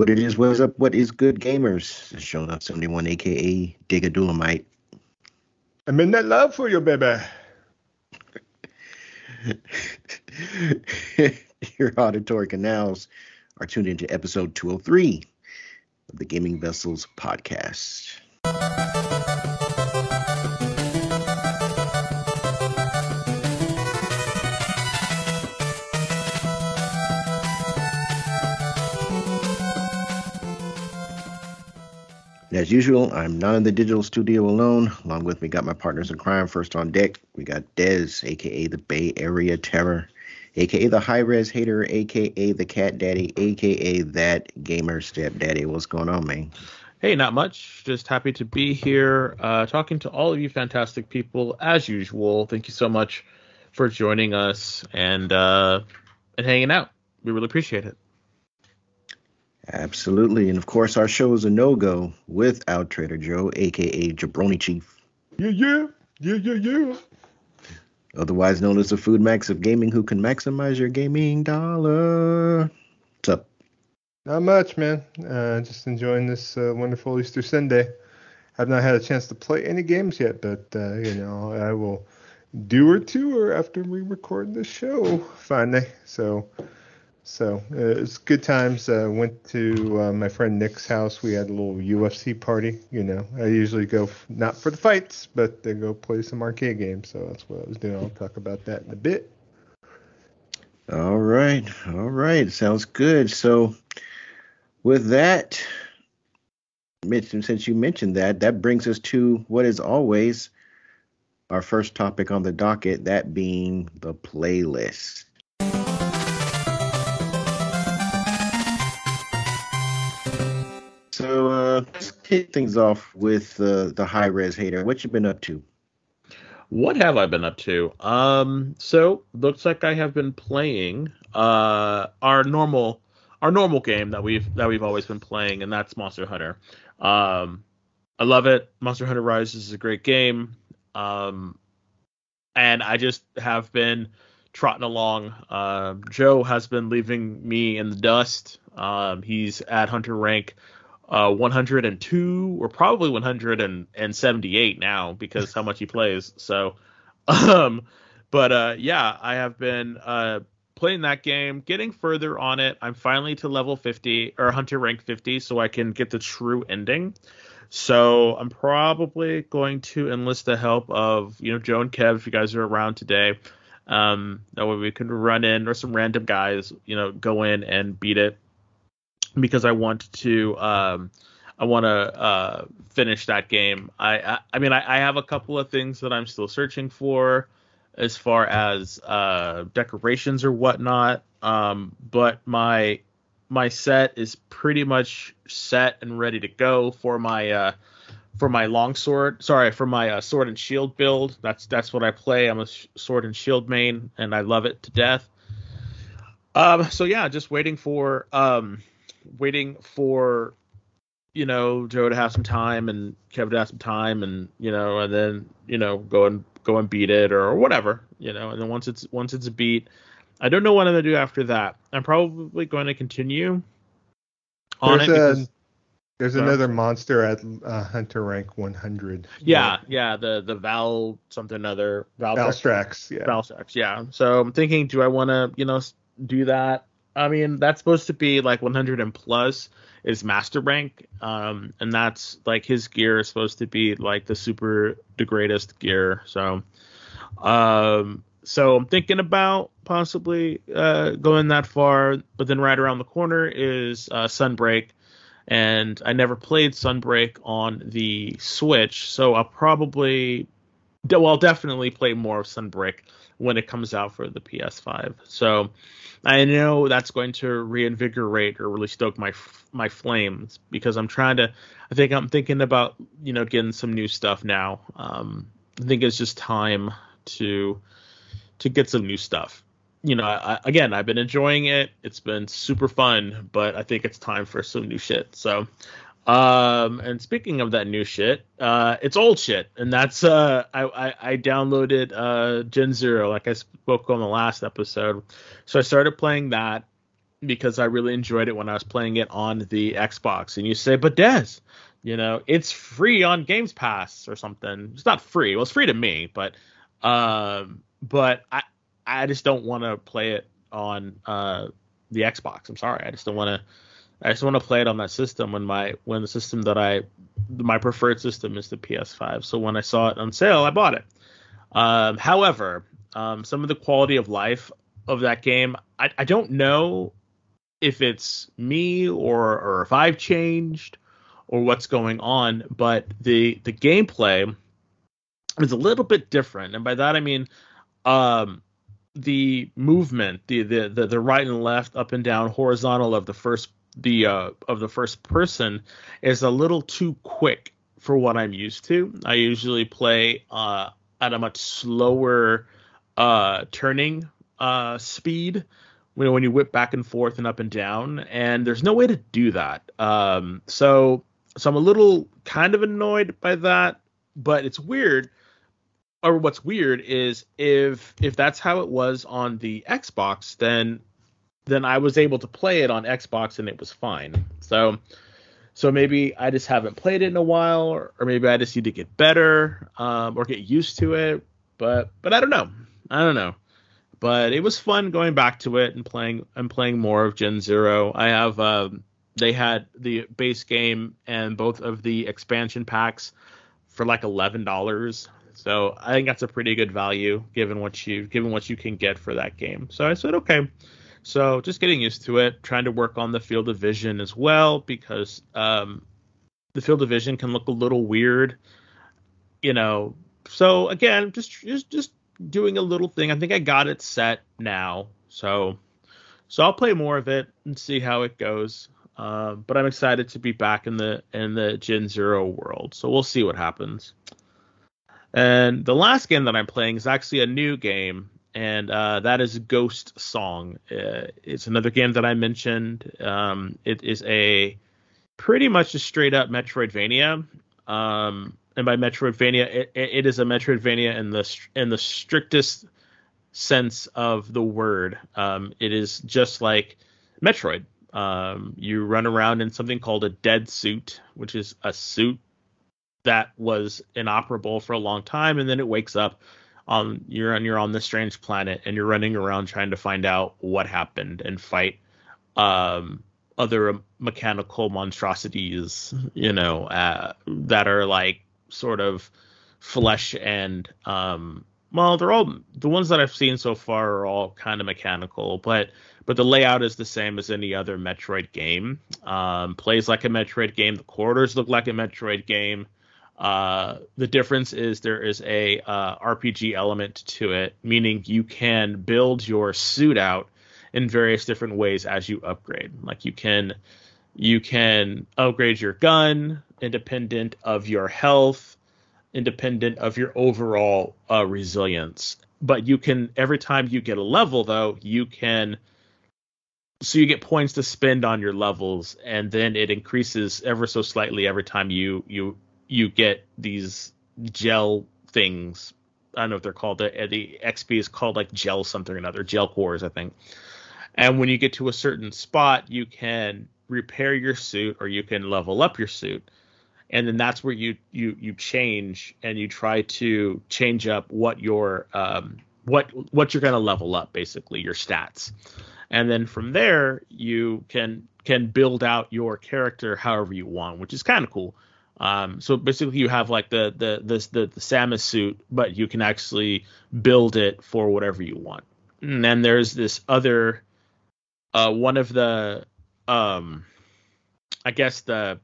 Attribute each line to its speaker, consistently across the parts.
Speaker 1: What it is, what is up, what is good, gamers? It's Shown Up 71, aka Digga Dulamite.
Speaker 2: I'm in that love for you, baby.
Speaker 1: Your auditory canals are tuned into episode 203 of the Gaming Vessels podcast. As usual, I'm not in the digital studio alone. Along with me, got my partners in crime. First on deck, we got Dez, aka the Bay Area Terror, aka the High Res Hater, aka the Cat Daddy, aka that Gamer Stepdaddy. What's going on, man?
Speaker 3: Hey, not much. Just happy to be here, uh, talking to all of you fantastic people as usual. Thank you so much for joining us and uh, and hanging out. We really appreciate it.
Speaker 1: Absolutely. And of course, our show is a no go without Trader Joe, aka Jabroni Chief.
Speaker 2: Yeah, yeah, yeah, yeah, yeah.
Speaker 1: Otherwise known as the Food Max of Gaming, who can maximize your gaming dollar. What's up?
Speaker 2: Not much, man. Uh, just enjoying this uh, wonderful Easter Sunday. I've not had a chance to play any games yet, but uh, you know I will do or two or after we record the show finally. So so uh, it's good times. Uh, went to uh, my friend Nick's house. We had a little UFC party. You know, I usually go f- not for the fights, but to go play some arcade games. So that's what I was doing. I'll talk about that in a bit.
Speaker 1: All right, all right, sounds good. So, with that, mentioned since you mentioned that, that brings us to what is always our first topic on the docket, that being the playlist. Kick things off with uh, the high res hater. What you been up to?
Speaker 3: What have I been up to? Um, so looks like I have been playing uh our normal our normal game that we've that we've always been playing, and that's Monster Hunter. Um, I love it. Monster Hunter Rise is a great game. Um, and I just have been trotting along. Uh, Joe has been leaving me in the dust. Um, he's at Hunter rank uh, 102 or probably 178 now because how much he plays. So, um, but uh, yeah, I have been uh, playing that game, getting further on it. I'm finally to level 50 or Hunter rank 50, so I can get the true ending. So I'm probably going to enlist the help of you know Joe and Kev if you guys are around today. Um, that way we can run in or some random guys, you know, go in and beat it because I want to um, I want to uh, finish that game. I I, I mean I, I, have a couple of things that I'm still searching for as far as uh, decorations or whatnot. Um, but my my set is pretty much set and ready to go for my uh, for my longsword. Sorry, for my uh, sword and shield build. That's that's what I play. I'm a sword and shield main, and I love it to death. Um, so yeah, just waiting for um, waiting for you know Joe to have some time and Kevin to have some time and you know and then you know go and go and beat it or whatever you know and then once it's once it's a beat I don't know what I'm gonna do after that. I'm probably going to continue
Speaker 2: on there's it because, a, there's another monster at uh, Hunter rank 100
Speaker 3: yeah yeah the the Val something other
Speaker 2: Val Valstrax
Speaker 3: yeah. Valstrax yeah. So I'm thinking do I want to you know do that I mean, that's supposed to be like 100 and plus is master rank, um, and that's like his gear is supposed to be like the super the greatest gear. So, um, so I'm thinking about possibly uh, going that far, but then right around the corner is uh, Sunbreak, and I never played Sunbreak on the Switch, so I'll probably, well, I'll definitely play more of Sunbreak when it comes out for the PS5. So I know that's going to reinvigorate or really stoke my my flames because I'm trying to. I think I'm thinking about you know getting some new stuff now. Um, I think it's just time to to get some new stuff. You know, I, again, I've been enjoying it. It's been super fun, but I think it's time for some new shit. So um, and speaking of that new shit, uh, it's old shit, and that's uh, I, I, I downloaded uh Gen Zero, like I spoke on the last episode. So I started playing that, because I really enjoyed it when I was playing it on the Xbox. And you say, but Des, you know, it's free on Games Pass or something. It's not free. Well, it's free to me, but um, but I I just don't want to play it on uh the Xbox. I'm sorry, I just don't want to. I just want to play it on that system when my when the system that I my preferred system is the PS5. So when I saw it on sale, I bought it. Um, however, um, some of the quality of life of that game, I, I don't know if it's me or or if I've changed or what's going on, but the the gameplay is a little bit different, and by that I mean um, the movement, the, the the the right and left, up and down, horizontal of the first the uh, of the first person is a little too quick for what I'm used to. I usually play uh, at a much slower uh, turning uh, speed when when you whip back and forth and up and down, and there's no way to do that. Um, so so I'm a little kind of annoyed by that, but it's weird. Or what's weird is if if that's how it was on the Xbox, then then I was able to play it on Xbox and it was fine. So so maybe I just haven't played it in a while, or, or maybe I just need to get better um, or get used to it. But but I don't know. I don't know. But it was fun going back to it and playing and playing more of Gen Zero. I have um, they had the base game and both of the expansion packs for like eleven dollars. So I think that's a pretty good value given what you given what you can get for that game. So I said okay. So just getting used to it, trying to work on the field of vision as well because um, the field of vision can look a little weird, you know. So again, just just just doing a little thing. I think I got it set now, so so I'll play more of it and see how it goes. Uh, but I'm excited to be back in the in the Gen Zero world. So we'll see what happens. And the last game that I'm playing is actually a new game, and uh, that is Ghost Song. Uh, it's another game that I mentioned. Um, it is a pretty much a straight up Metroidvania. Um, and by Metroidvania, it, it is a Metroidvania in the in the strictest sense of the word. Um, it is just like Metroid. Um, you run around in something called a dead suit, which is a suit that was inoperable for a long time, and then it wakes up. On you're on you're on this strange planet, and you're running around trying to find out what happened and fight um, other mechanical monstrosities, you know, uh, that are like sort of flesh and um, well, they're all the ones that I've seen so far are all kind of mechanical, but but the layout is the same as any other Metroid game. Um, plays like a Metroid game. The corridors look like a Metroid game. Uh, the difference is there is a uh, RPG element to it, meaning you can build your suit out in various different ways as you upgrade. Like you can you can upgrade your gun independent of your health, independent of your overall uh, resilience. But you can every time you get a level though, you can so you get points to spend on your levels and then it increases ever so slightly every time you you you get these gel things. I don't know if they're called. The, the xp is called like gel something or another gel cores i think. And when you get to a certain spot you can repair your suit or you can level up your suit. And then that's where you you you change and you try to change up what your um what what you're going to level up basically your stats. And then from there you can can build out your character however you want which is kind of cool um, so basically you have like the the the the, the Samus suit but you can actually build it for whatever you want. And then there's this other uh one of the um i guess the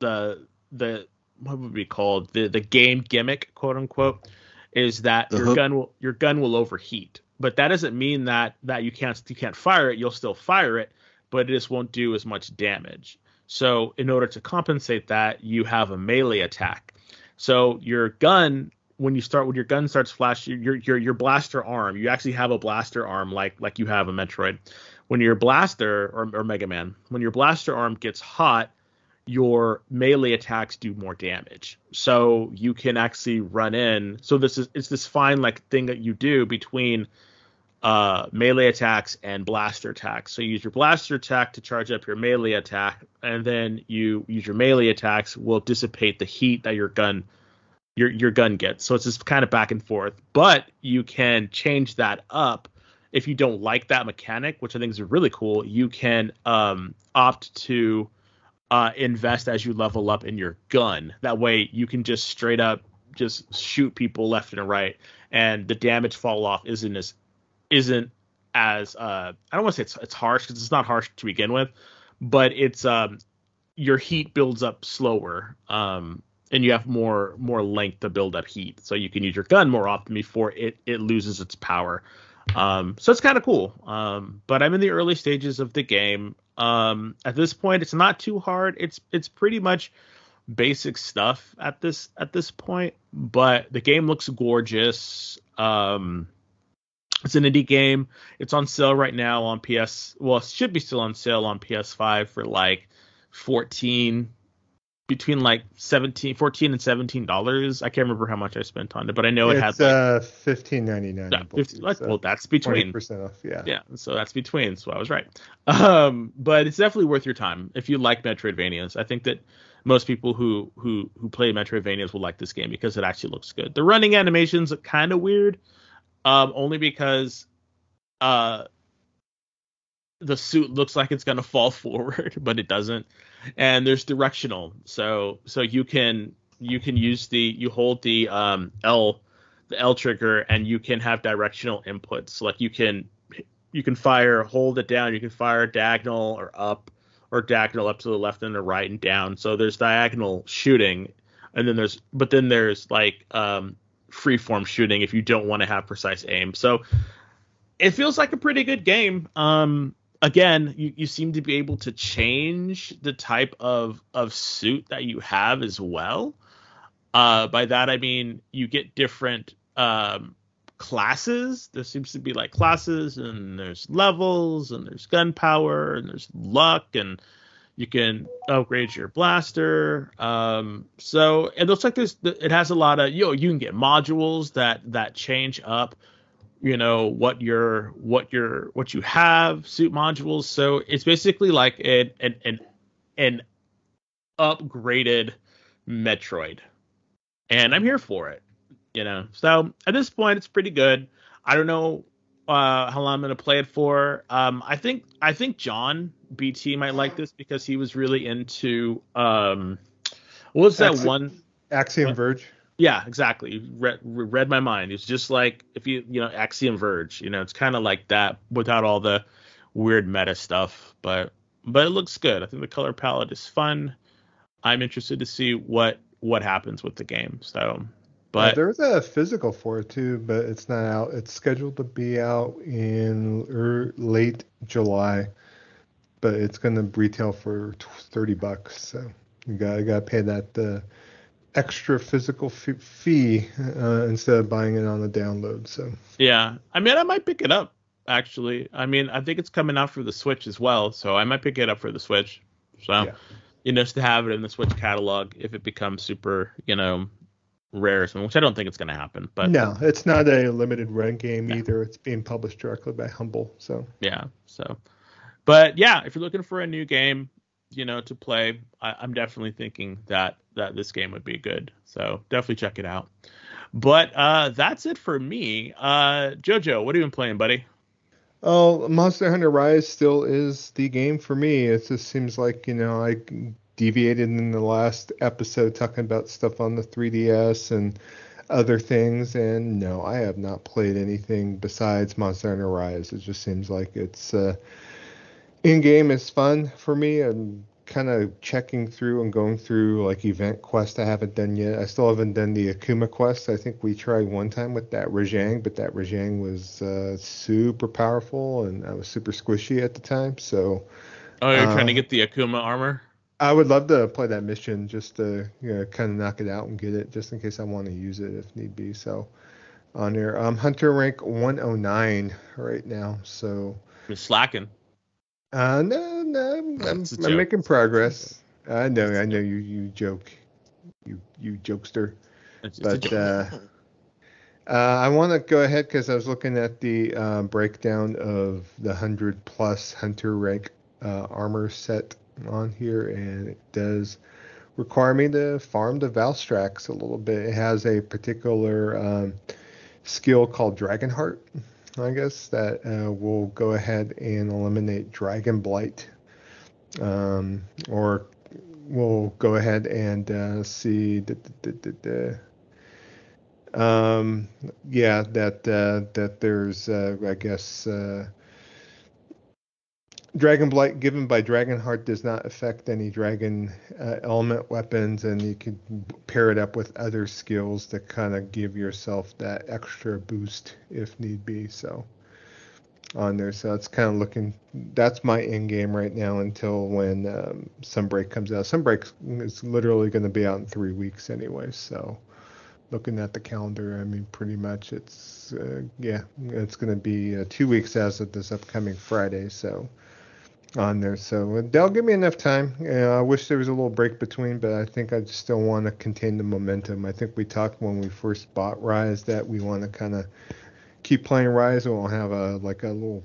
Speaker 3: the the what would be called? The the game gimmick quote unquote is that your
Speaker 1: hook?
Speaker 3: gun will your gun will overheat. But that doesn't mean that that you can't you can't fire it you'll still fire it but it just won't do as much damage so in order to compensate that you have a melee attack so your gun when you start when your gun starts flashing your your your blaster arm you actually have a blaster arm like like you have a metroid when your blaster or, or mega man when your blaster arm gets hot your melee attacks do more damage. So you can actually run in. So this is it's this fine like thing that you do between uh, melee attacks and blaster attacks. So you use your blaster attack to charge up your melee attack, and then you use your melee attacks will dissipate the heat that your gun your your gun gets. So it's just kind of back and forth. But you can change that up if you don't like that mechanic, which I think is really cool. You can um, opt to uh, invest as you level up in your gun. That way you can just straight up just shoot people left and right, and the damage fall off isn't as isn't as uh, I don't want to say it's it's harsh because it's not harsh to begin with, but it's um your heat builds up slower um and you have more more length to build up heat. So you can use your gun more often before it it loses its power. Um so it's kind of cool. Um but i'm in the early stages of the game. Um at this point it's not too hard. It's it's pretty much basic stuff at this at this point but the game looks gorgeous. Um it's an indie game. It's on sale right now on PS. Well, it should be still on sale on PS5 for like 14 between like 17 14 and 17 dollars. I can't remember how much I spent on it, but I know
Speaker 2: it's,
Speaker 3: it has
Speaker 2: like, uh 15.99.
Speaker 3: Yeah, 50, so well, that's between
Speaker 2: percent off. Yeah.
Speaker 3: Yeah, so that's between. So I was right. Um, but it's definitely worth your time if you like Metroidvanias. I think that most people who who who play Metroidvanias will like this game because it actually looks good. The running animations are kind of weird um, only because uh, the suit looks like it's gonna fall forward, but it doesn't. And there's directional, so so you can you can use the you hold the um, L the L trigger and you can have directional inputs. Like you can you can fire hold it down, you can fire diagonal or up or diagonal up to the left and the right and down. So there's diagonal shooting and then there's but then there's like um freeform shooting if you don't want to have precise aim. So it feels like a pretty good game. Um, again, you, you seem to be able to change the type of of suit that you have as well. Uh, by that I mean you get different um, classes. There seems to be like classes, and there's levels, and there's gunpowder, and there's luck, and you can upgrade your blaster. Um, so it looks like this. it has a lot of you know you can get modules that that change up you know what your what your what you have suit modules. So it's basically like an an an, an upgraded Metroid, and I'm here for it. You know, so at this point it's pretty good. I don't know uh, how long I'm gonna play it for. Um, I think I think John BT might like this because he was really into um, what was that
Speaker 2: Axi-
Speaker 3: one?
Speaker 2: Axiom Verge.
Speaker 3: Yeah, exactly. Read, read my mind. It's just like if you you know Axiom Verge. You know, it's kind of like that without all the weird meta stuff, but but it looks good. I think the color palette is fun. I'm interested to see what what happens with the game. So but
Speaker 2: there's a physical for it too, but it's not out. It's scheduled to be out in er, late July, but it's going to retail for thirty bucks. So you got you got to pay that uh, extra physical f- fee uh, instead of buying it on the download. So
Speaker 3: yeah, I mean, I might pick it up actually. I mean, I think it's coming out for the Switch as well, so I might pick it up for the Switch. So. Yeah. You know, just to have it in the Switch catalog if it becomes super, you know, rare one, which I don't think it's going to happen. But
Speaker 2: no, it's not a limited run game no. either. It's being published directly by Humble. So
Speaker 3: yeah, so but yeah, if you're looking for a new game, you know, to play, I, I'm definitely thinking that that this game would be good. So definitely check it out. But uh, that's it for me. Uh, Jojo, what have you been playing, buddy?
Speaker 2: Oh, Monster Hunter Rise still is the game for me. It just seems like you know I deviated in the last episode talking about stuff on the 3DS and other things. And no, I have not played anything besides Monster Hunter Rise. It just seems like it's uh, in game is fun for me. I'm kind of checking through and going through like event quest I haven't done yet. I still haven't done the Akuma quest. I think we tried one time with that Rajang, but that Rajang was uh, super powerful and I was super squishy at the time. So.
Speaker 3: Oh, you're trying to uh, get the Akuma armor?
Speaker 2: I would love to play that mission just to you know kind of knock it out and get it just in case I want to use it if need be. So on there, um, Hunter rank 109 right now. So
Speaker 3: you're slacking.
Speaker 2: Uh, no, no, I'm, I'm, I'm making progress. I know, I know you you joke, you you jokester. But uh, Uh, I want to go ahead because I was looking at the uh, breakdown of the 100 plus Hunter rank uh, armor set on here, and it does require me to farm the Valstrax a little bit. It has a particular um, skill called Dragonheart, I guess, that uh, will go ahead and eliminate Dragon Blight. Um, or we'll go ahead and uh, see. Da, um, yeah, that uh, that there's, uh, I guess, uh, Dragon Blight given by Dragonheart does not affect any dragon uh, element weapons, and you can pair it up with other skills to kind of give yourself that extra boost if need be. So on there, so it's kind of looking. That's my end game right now until when um, Sunbreak comes out. Sunbreak is literally going to be out in three weeks anyway, so looking at the calendar, I mean, pretty much it's uh, yeah, it's going to be uh, two weeks as of this upcoming Friday. So on there. So they'll give me enough time. Uh, I wish there was a little break between, but I think I just still want to contain the momentum. I think we talked when we first bought Rise that we want to kind of keep playing Rise. We won't have a like a little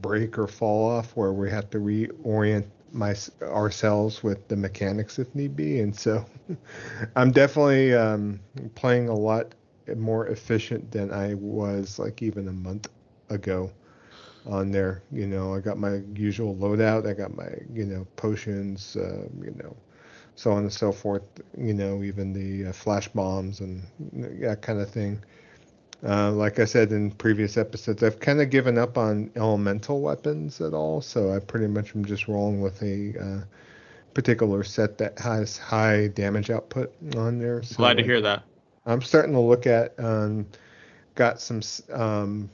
Speaker 2: break or fall off where we have to reorient my ourselves with the mechanics if need be. And so I'm definitely um, playing a lot more efficient than I was like even a month ago on there. You know, I got my usual loadout. I got my you know potions. Uh, you know, so on and so forth. You know, even the uh, flash bombs and that kind of thing. Uh, like I said in previous episodes, I've kind of given up on elemental weapons at all. So I pretty much am just rolling with a uh, particular set that has high damage output on there. So
Speaker 3: Glad to hear that.
Speaker 2: I'm starting to look at um, got some um,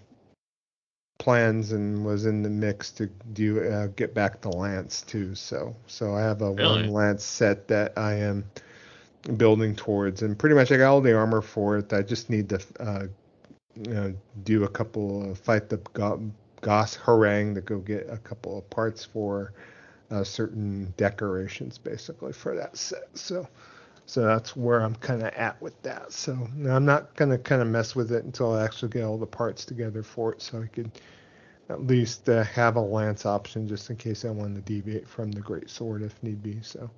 Speaker 2: plans and was in the mix to do uh, get back to Lance too. So so I have a really? one Lance set that I am building towards, and pretty much I got all the armor for it. I just need to uh, you know, do a couple of fight the Goss Harag to go get a couple of parts for uh, certain decorations basically for that set. So so that's where I'm kind of at with that. So I'm not going to kind of mess with it until I actually get all the parts together for it so I could at least uh, have a lance option just in case I want to deviate from the great sword if need be. So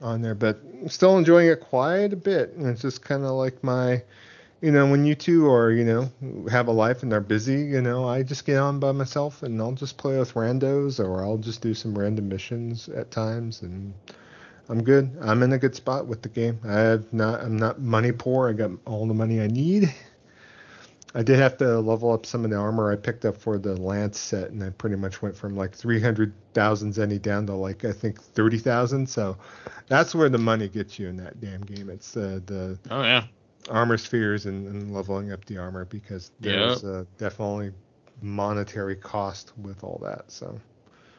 Speaker 2: on there, but still enjoying it quite a bit. And it's just kind of like my, you know, when you two are, you know, have a life and they're busy, you know, I just get on by myself and I'll just play with randos or I'll just do some random missions at times and I'm good. I'm in a good spot with the game. I have not I'm not money poor. I got all the money I need. I did have to level up some of the armor I picked up for the lance set, and I pretty much went from like 300,000 zenny down to like I think 30,000. So that's where the money gets you in that damn game. It's uh, the
Speaker 3: oh yeah
Speaker 2: armor spheres and, and leveling up the armor because there's yep. uh, definitely monetary cost with all that. So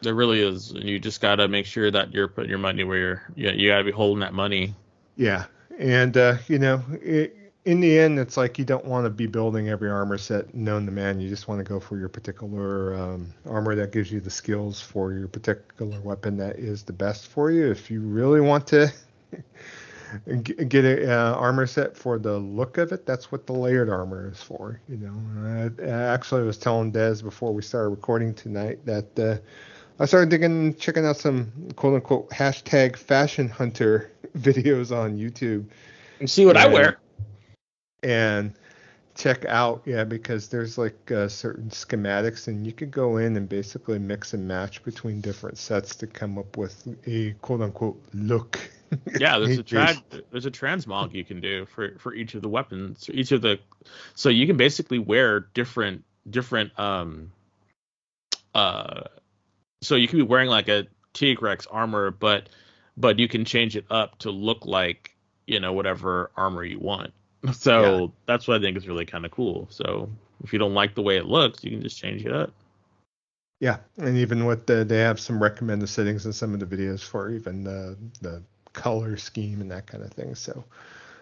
Speaker 3: there really is. And you just got to make sure that you're putting your money where you're. You, you got to be holding that money.
Speaker 2: Yeah, and uh, you know, it, in the end, it's like you don't want to be building every armor set known to man. You just want to go for your particular um, armor that gives you the skills for your particular weapon that is the best for you. If you really want to get an uh, armor set for the look of it, that's what the layered armor is for. You know, I, I actually was telling Des before we started recording tonight that. Uh, I started digging, checking out some quote unquote hashtag fashion hunter videos on YouTube.
Speaker 3: And see what and, I wear.
Speaker 2: And check out, yeah, because there's like uh, certain schematics, and you could go in and basically mix and match between different sets to come up with a quote unquote look.
Speaker 3: yeah, there's a trans there's a transmog you can do for for each of the weapons, each of the, so you can basically wear different different um uh so you could be wearing like a Tigrex armor, but but you can change it up to look like you know whatever armor you want. So yeah. that's what I think is really kind of cool. So if you don't like the way it looks, you can just change it up.
Speaker 2: Yeah, and even with the they have some recommended settings in some of the videos for even the the color scheme and that kind of thing. So.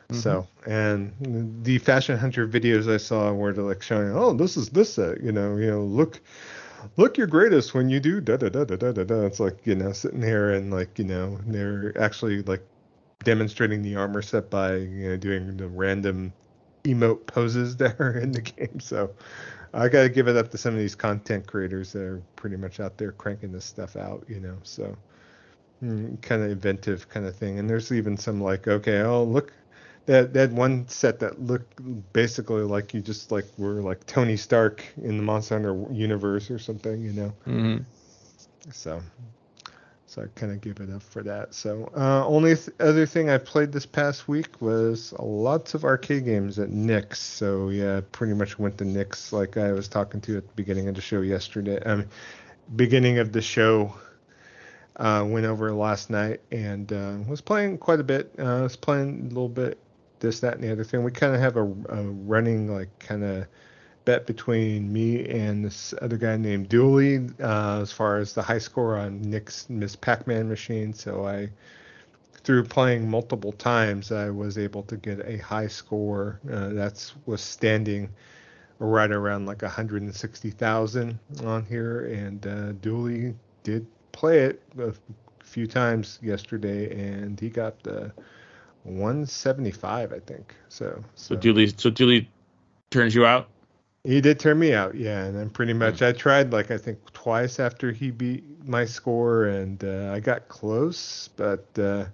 Speaker 2: Mm-hmm. So and the fashion hunter videos I saw were like showing, oh, this is this set, you know, you know, look, look your greatest when you do da da da da da da da. It's like you know sitting here and like you know they're actually like demonstrating the armor set by you know doing the random emote poses that are in the game. So I got to give it up to some of these content creators that are pretty much out there cranking this stuff out, you know. So mm, kind of inventive kind of thing. And there's even some like, okay, oh look, that that one set that looked basically like you just like were like Tony Stark in the Monster Hunter universe or something, you know.
Speaker 3: Mm-hmm.
Speaker 2: So so I kind of give it up for that. So uh, only th- other thing I played this past week was lots of arcade games at Nick's. So yeah, pretty much went to Nick's like I was talking to at the beginning of the show yesterday. Um, beginning of the show. Uh, went over last night and uh, was playing quite a bit. Uh, was playing a little bit this, that, and the other thing. We kind of have a, a running like kind of bet between me and this other guy named Dooley uh, as far as the high score on Nick's Ms. Pac-Man machine. So I, through playing multiple times, I was able to get a high score. Uh, that's was standing right around like 160,000 on here, and uh, Dooley did play it a few times yesterday, and he got the 175, I think. So,
Speaker 3: so, so Dooley, so Dooley turns you out.
Speaker 2: He did turn me out, yeah. And then pretty much I tried like I think twice after he beat my score, and uh, I got close, but uh,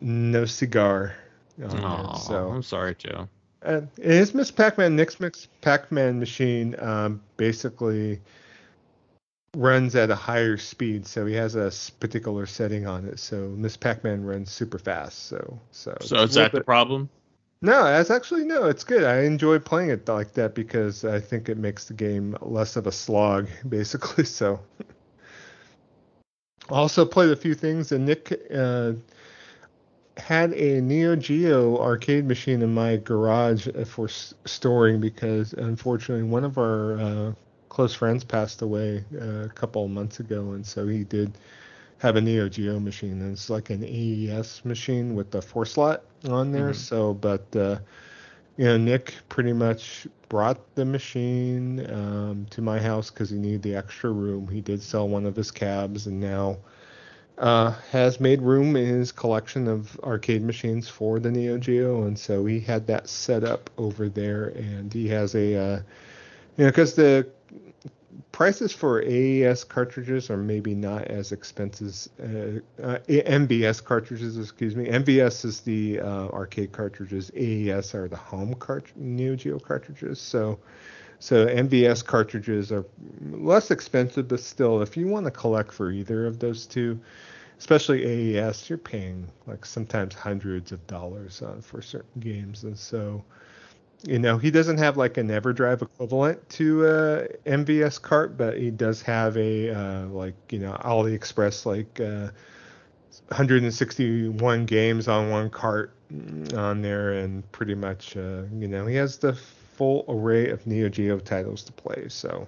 Speaker 2: no cigar.
Speaker 3: Oh, so I'm sorry, Joe.
Speaker 2: And his Ms. Pac-Man, Nick's Ms. Pac-Man machine, um, basically runs at a higher speed, so he has a particular setting on it. So Ms. Pac-Man runs super fast. So so.
Speaker 3: So is that bit, the problem?
Speaker 2: No, that's actually no. It's good. I enjoy playing it like that because I think it makes the game less of a slog, basically. So, also played a few things. And Nick uh, had a Neo Geo arcade machine in my garage for storing because unfortunately one of our uh, close friends passed away uh, a couple of months ago, and so he did have a Neo Geo machine. And it's like an AES machine with the four slot on there. Mm-hmm. So, but uh, you know, Nick pretty much brought the machine um, to my house because he needed the extra room. He did sell one of his cabs, and now uh, has made room in his collection of arcade machines for the Neo Geo, and so he had that set up over there, and he has a, uh, you know, because the prices for AES cartridges are maybe not as expensive. Uh, uh, MVS cartridges, excuse me. MVS is the uh, arcade cartridges. AES are the home cart- Neo Geo cartridges. So, so MVS cartridges are less expensive, but still, if you want to collect for either of those two, especially AES, you're paying like sometimes hundreds of dollars uh, for certain games, and so you know, he doesn't have like an EverDrive equivalent to uh, MVS cart, but he does have a uh, like you know AliExpress like uh, 161 games on one cart on there, and pretty much uh, you know he has the full array of Neo Geo titles to play. So,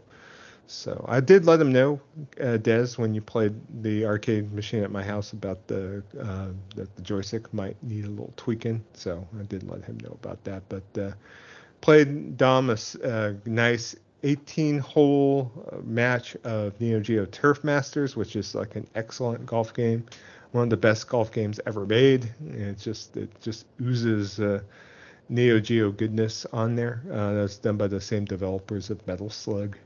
Speaker 2: so I did let him know, uh, Des, when you played the arcade machine at my house about the uh, that the joystick might need a little tweaking. So I did let him know about that, but uh, played Dom a, a nice 18 hole uh, match of Neo Geo Turf Masters, which is like an excellent golf game, one of the best golf games ever made. It's just it just oozes uh, Neo Geo goodness on there. Uh, that's done by the same developers of Metal Slug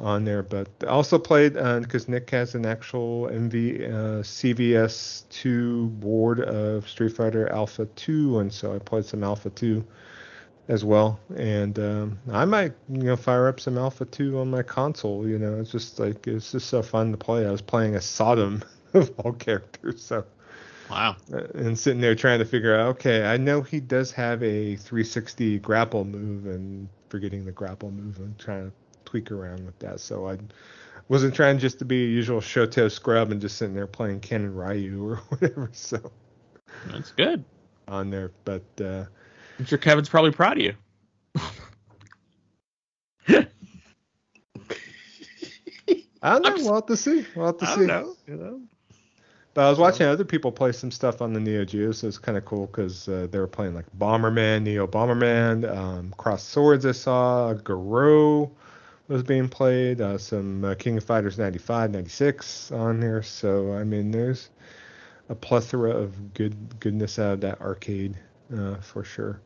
Speaker 2: on there, but also played because uh, Nick has an actual MV uh, CPS 2 board of Street Fighter Alpha 2, and so I played some Alpha 2 as well. And um, I might, you know, fire up some Alpha 2 on my console. You know, it's just like it's just so fun to play. I was playing a Sodom of all characters, so.
Speaker 3: Wow.
Speaker 2: Uh, and sitting there trying to figure out, okay, I know he does have a 360 grapple move, and forgetting the grapple move and trying to tweak around with that. So I wasn't trying just to be a usual Shoto scrub and just sitting there playing Ken and Ryu or whatever. So
Speaker 3: that's good
Speaker 2: on there, but. uh
Speaker 3: I'm sure Kevin's probably proud of you.
Speaker 2: I don't know. We'll have to see. We'll have to see.
Speaker 3: Know, you know.
Speaker 2: But I was watching other people play some stuff on the Neo Geo, so it's kind of cool because uh, they were playing like Bomberman, Neo Bomberman, um, Cross Swords. I saw Garou was being played, uh, some uh, King of Fighters 95, 96 on there. So I mean, there's a plethora of good goodness out of that arcade uh, for sure.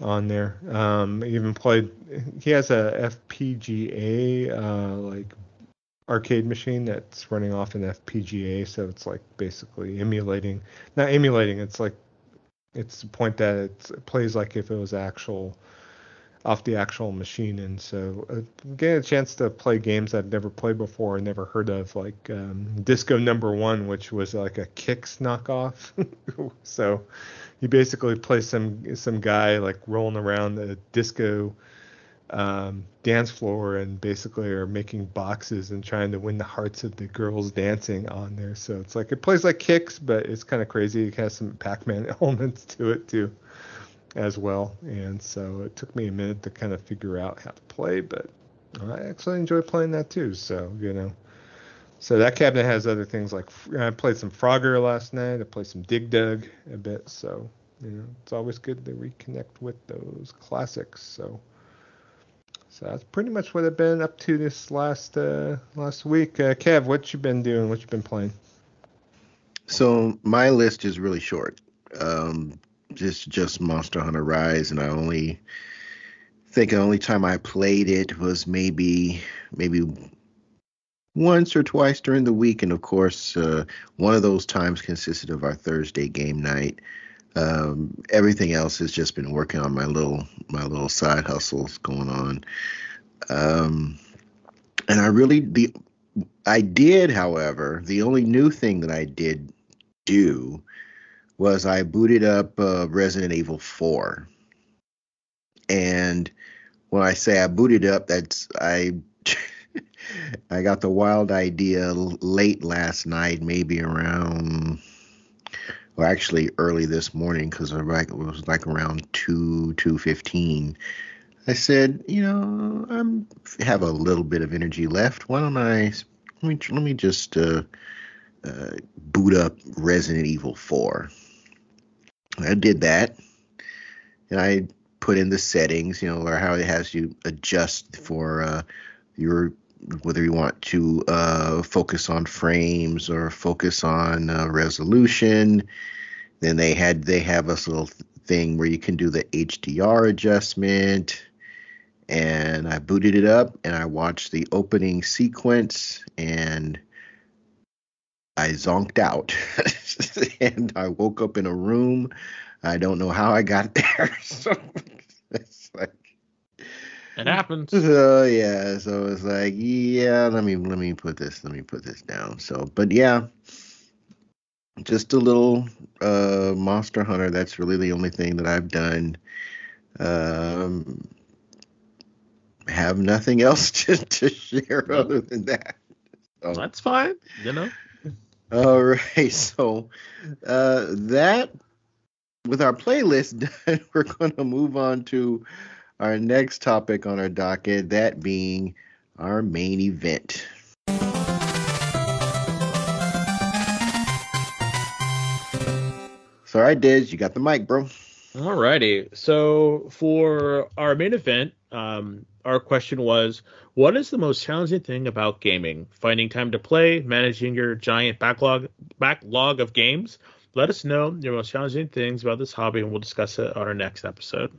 Speaker 2: on there. Um, even played. He has a FPGA uh, like arcade machine that's running off an FPGA, so it's like basically emulating. Not emulating. It's like it's the point that it plays like if it was actual off the actual machine. And so uh, getting a chance to play games I've never played before and never heard of, like um, Disco Number One, which was like a Qix knockoff. so you basically play some some guy like rolling around the disco um, dance floor and basically are making boxes and trying to win the hearts of the girls dancing on there. So it's like it plays like Qix, but it's kind of crazy. It has some Pac-Man elements to it too as well. And so it took me a minute to kind of figure out how to play, but I actually enjoy playing that too. So, you know, so that cabinet has other things like I played some Frogger last night. I played some Dig Dug a bit. So, you know, it's always good to reconnect with those classics. So, so that's pretty much what I've been up to this last uh, last week. Uh, Kev, what you been doing? What you been playing?
Speaker 1: So my list is really short. Um, just just Monster Hunter Rise, and I only think the only time I played it was maybe maybe once or twice during the week, and of course, uh, one of those times consisted of our Thursday game night. Um, everything else has just been working on my little my little side hustles going on. Um, and I really the I did, however, the only new thing that I did do was I booted up uh, Resident Evil 4. And when I say I booted up, that's I I got the wild idea late last night, maybe around well actually early this morning because it was like around 2 2:15. I said, you know, I'm have a little bit of energy left. Why don't I let me let me just uh, uh, boot up Resident Evil 4 I did that, and I put in the settings, you know, or how it has you adjust for uh, your whether you want to uh, focus on frames or focus on uh, resolution. Then they had they have this little thing where you can do the HDR adjustment. And I booted it up and I watched the opening sequence and I zonked out and I woke up in a room. I don't know how I got there. so it's like
Speaker 3: it happens.
Speaker 1: So yeah, so it's like yeah, let me let me put this let me put this down. So but yeah, just a little uh Monster Hunter. That's really the only thing that I've done. Um, have nothing else to, to share other than that.
Speaker 3: So. That's fine, you know.
Speaker 1: All right, so uh, that with our playlist done, we're going to move on to our next topic on our docket, that being our main event. So, all right, Diz, you got the mic, bro.
Speaker 3: Alrighty. So for our main event, um, our question was, what is the most challenging thing about gaming? Finding time to play, managing your giant backlog backlog of games, let us know your most challenging things about this hobby, and we'll discuss it on our next episode.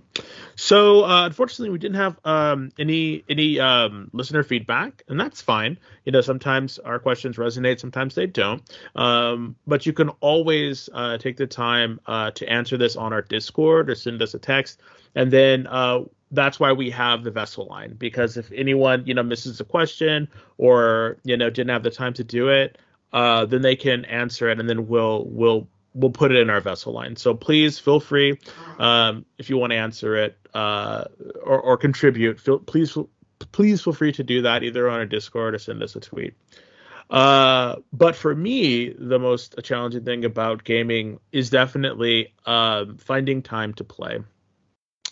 Speaker 3: So, uh, unfortunately, we didn't have um, any any um, listener feedback, and that's fine. You know, sometimes our questions resonate, sometimes they don't. Um, but you can always uh, take the time uh, to answer this on our Discord or send us a text, and then uh, that's why we have the vessel line because if anyone you know misses a question or you know didn't have the time to do it uh, then they can answer it and then we'll we'll we'll put it in our vessel line. So please feel free um, if you want to answer it uh, or, or, contribute. Feel, please please feel free to do that either on our Discord or send us a tweet. Uh, but for me, the most challenging thing about gaming is definitely um, finding time to play.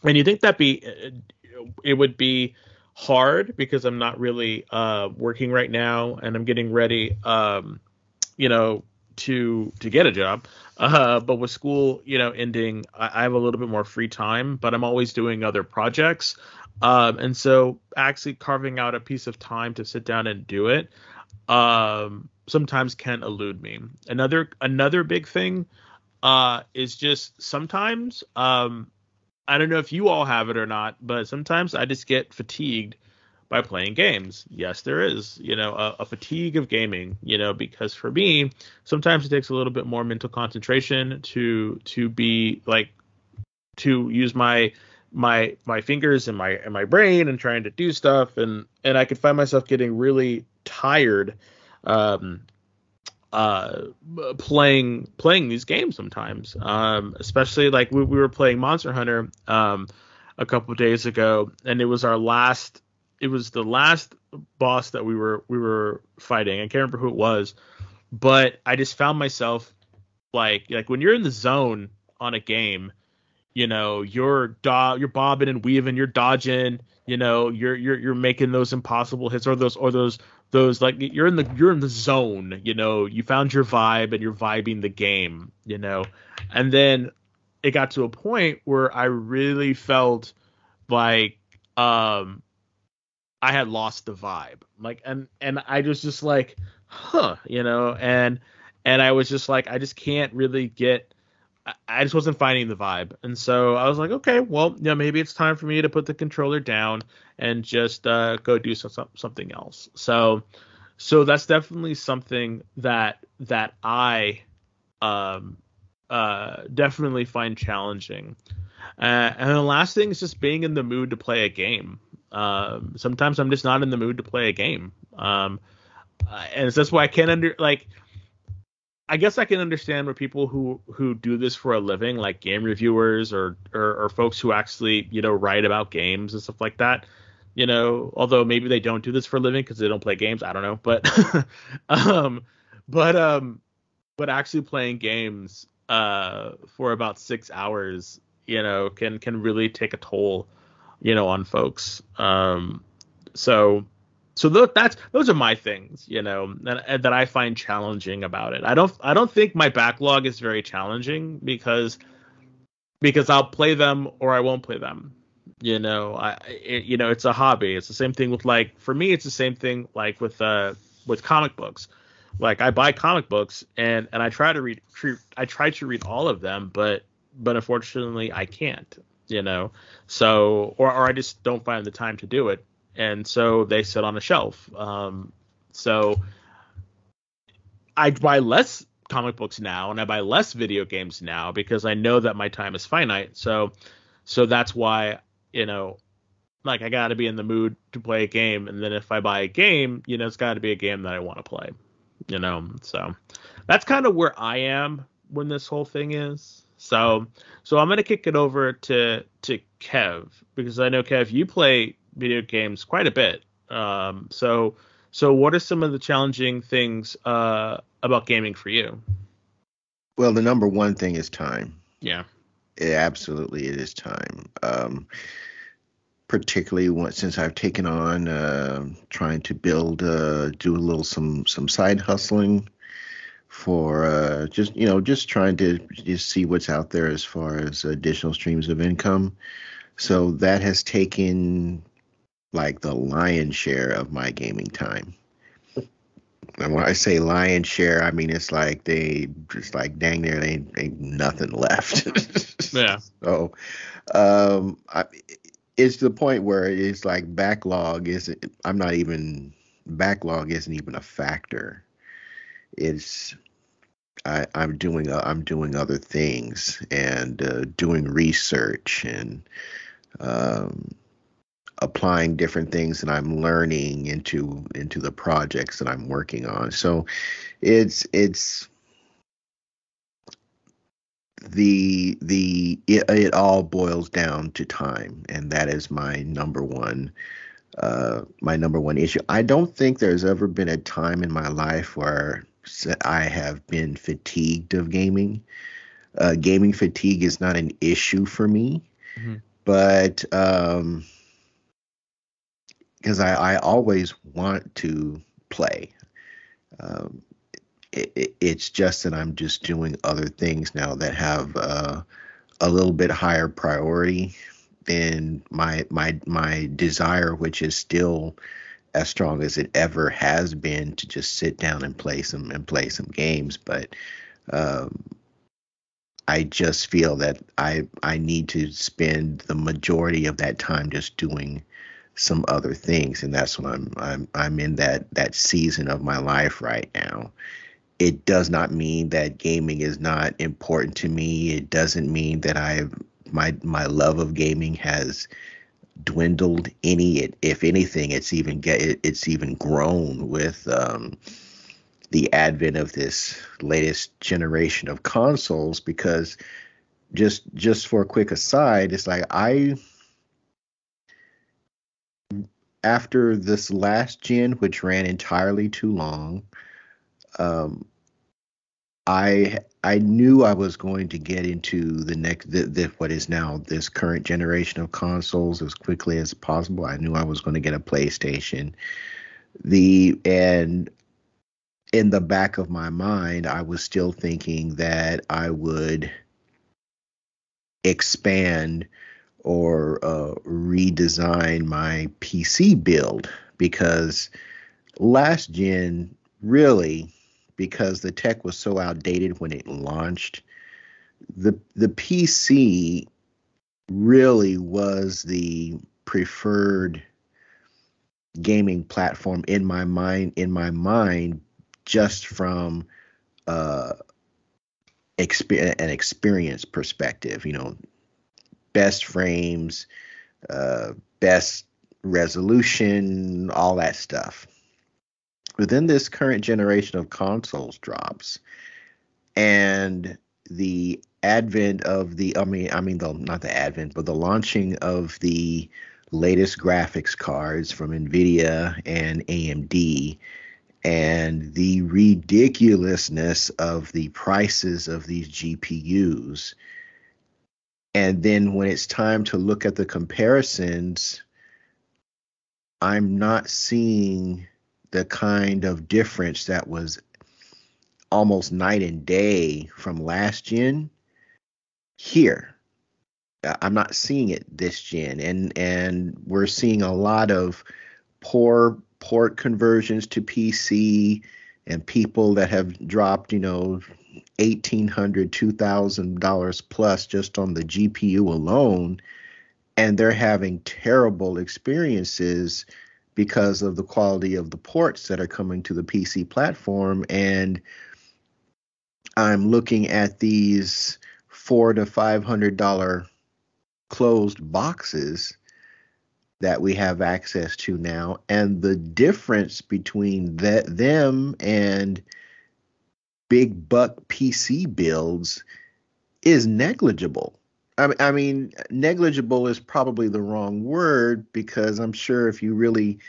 Speaker 3: And you think that be it would be hard because I'm not really uh, working right now and I'm getting ready, um, you know, to to get a job. Uh, but with school, you know, ending, I, I, have a little bit more free time, but I'm always doing other projects. Um, and so actually carving out a piece of time to sit down and do it um, sometimes can elude me. Another another big thing uh, is just sometimes um, I don't know if you all have it or not, but sometimes I just get fatigued by playing games. Yes, there is, you know, a, a, fatigue of gaming, you know, because for me, sometimes it takes a little bit more mental concentration to to be like to use my my my fingers and my and my brain and trying to do stuff and and I could find myself getting really tired um uh playing playing these games sometimes um especially like we, we were playing monster hunter um a couple days ago and it was our last it was the last boss that we were we were fighting. I can't remember who it was, but I just found myself like like when you're in the zone on a game, you know, you're do- you're bobbing and weaving, you're dodging, you know, you're you're you're making those impossible hits or those or those those like you're in the you're in the zone, you know, you found your vibe and you're vibing the game, you know. And then it got to a point where I really felt like um I had lost the vibe. Like and and I was just like, huh, you know, and and I was just like, I just can't really get I just wasn't finding the vibe. And so I was like, okay, well, yeah, maybe it's time for me to put the controller down and just uh, go do some, something else. So so that's definitely something that that I um uh definitely find challenging. Uh, and the last thing is just being in the mood to play a game. Um, sometimes I'm just not in the mood to play a game. Um, and that's why I can't under like. I guess I can understand where people who who do this for a living, like game reviewers or, or or folks who actually you know write about games and stuff like that. You know, although maybe they don't do this for a living because they don't play games. I don't know, but um, but um, but actually playing games uh for about six hours, you know, can can really take a toll you know, on folks. Um, so so th- that's those are my things, you know, that, that I find challenging about it. I don't I don't think my backlog is very challenging because because I'll play them or I won't play them. You know, I it, you know it's a hobby. It's the same thing with like for me it's the same thing like with uh with comic books. Like I buy comic books and and I try to read I try to read all of them, but but unfortunately I can't you know. So or or I just don't find the time to do it, and so they sit on a shelf. Um, so I buy less comic books now, and I buy less video games now because I know that my time is finite. So so that's why you know. Like I got to be in the mood to play a game, and then if I buy a game, you know, it's got to be a game that I want to play, you know. So that's kind of where I am when this whole thing is. So so I'm gonna kick it over to to Kev because I know Kev you play video games quite a bit. Um, so so what are some of the challenging things uh, about gaming for you?
Speaker 1: Well, the number one thing is time.
Speaker 3: Yeah.
Speaker 1: It, absolutely, it is time. Um, particularly once since I've taken on uh, trying to build, uh, do a little some some side hustling for uh, just you know just trying to just see what's out there as far as additional streams of income. So that has taken like the lion's share of my gaming time. And when I say lion's share, I mean it's like they just like dang there, they ain't, ain't nothing left.
Speaker 3: yeah.
Speaker 1: So, um, I, it's the point where it's like backlog isn't. I'm not even backlog isn't even a factor it's I, am doing uh, I'm doing other things and uh, doing research and um, applying different things that I'm learning into into the projects that I'm working on. So it's it's the the it, it all boils down to time, and that is my number one uh, my number one issue. I don't think there's ever been a time in my life where I have been fatigued of gaming. Uh, gaming fatigue is not an issue for me, mm-hmm. but um, because I, I always want to play. Um, it, it, it's just that I'm just doing other things now that have uh, a little bit higher priority than my my my desire, which is still as strong as it ever has been to just sit down and play some and play some games. But um, I just feel that I I need to spend the majority of that time just doing some other things, and that's when I'm I'm I'm in that that season of my life right now. It does not mean that gaming is not important to me. It doesn't mean that I my my love of gaming has dwindled any. It, if anything, it's even get it, it's even grown with um, the advent of this latest generation of consoles. Because just just for a quick aside, it's like I after this last gen, which ran entirely too long, um, I I knew I was going to get into the next the, the, what is now this current generation of consoles as quickly as possible. I knew I was going to get a PlayStation. The and in the back of my mind, I was still thinking that I would expand or uh, redesign my PC build because last gen really because the tech was so outdated when it launched. The the PC really was the preferred gaming platform in my mind in my mind just from uh exper- an experience perspective you know best frames uh best resolution all that stuff within this current generation of consoles drops and the advent of the I mean I mean the not the advent but the launching of the latest graphics cards from Nvidia and AMD and the ridiculousness of the prices of these GPUs and then when it's time to look at the comparisons I'm not seeing the kind of difference that was almost night and day from last gen here. Uh, I'm not seeing it this gen and and we're seeing a lot of poor port conversions to pc and people that have dropped you know $1800 $2000 plus just on the gpu alone and they're having terrible experiences because of the quality of the ports that are coming to the PC platform. And I'm looking at these four to five hundred dollar closed boxes that we have access to now, and the difference between that them and big buck PC builds is negligible. I, I mean, negligible is probably the wrong word because I'm sure if you really,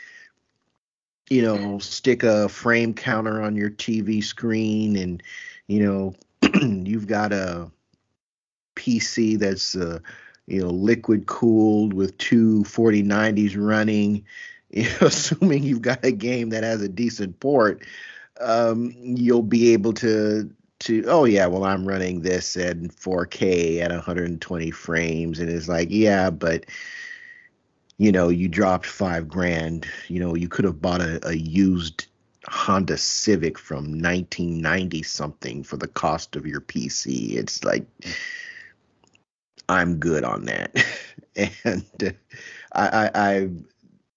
Speaker 1: you know, stick a frame counter on your TV screen and, you know, you've got a PC that's, uh, you know, liquid cooled with two 4090s running, you know, assuming you've got a game that has a decent port, um, you'll be able to to oh yeah well i'm running this at 4k at 120 frames. And it's like yeah but you know you dropped five grand. You know you could have bought a, a used honda civic from 1990 something for the cost of your pc it's like i'm good on that. And uh, I, I i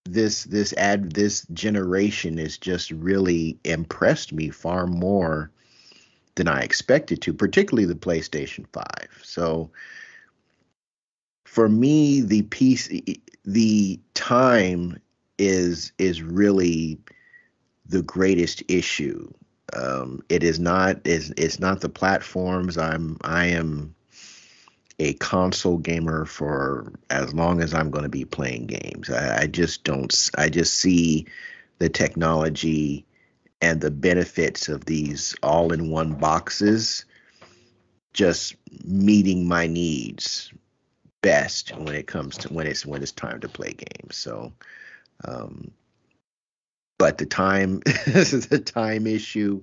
Speaker 1: this this ad this generation has just really impressed me far more than I expected to, particularly the PlayStation 5. So for me, the piece, the time is is really the greatest issue. Um, it is not is it's not the platforms. I'm I am a console gamer for as long as I'm going to be playing games. I, I just don't. I just see the technology and the benefits of these all in one boxes just meeting my needs best when it comes to when it's when it's time to play games. So um but the time the time issue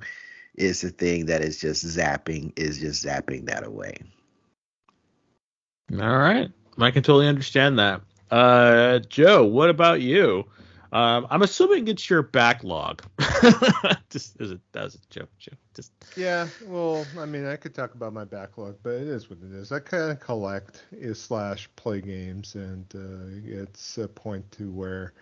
Speaker 1: is the thing that is just zapping is just zapping that away.
Speaker 3: All right. I can totally understand that. Uh joe what about you Um, I'm assuming it's your backlog. Just as a that was a joke, joke. Just
Speaker 2: Yeah, well, I mean, I could talk about my backlog, but it is what it is. I kind of collect is slash play games, and uh, it's a point to where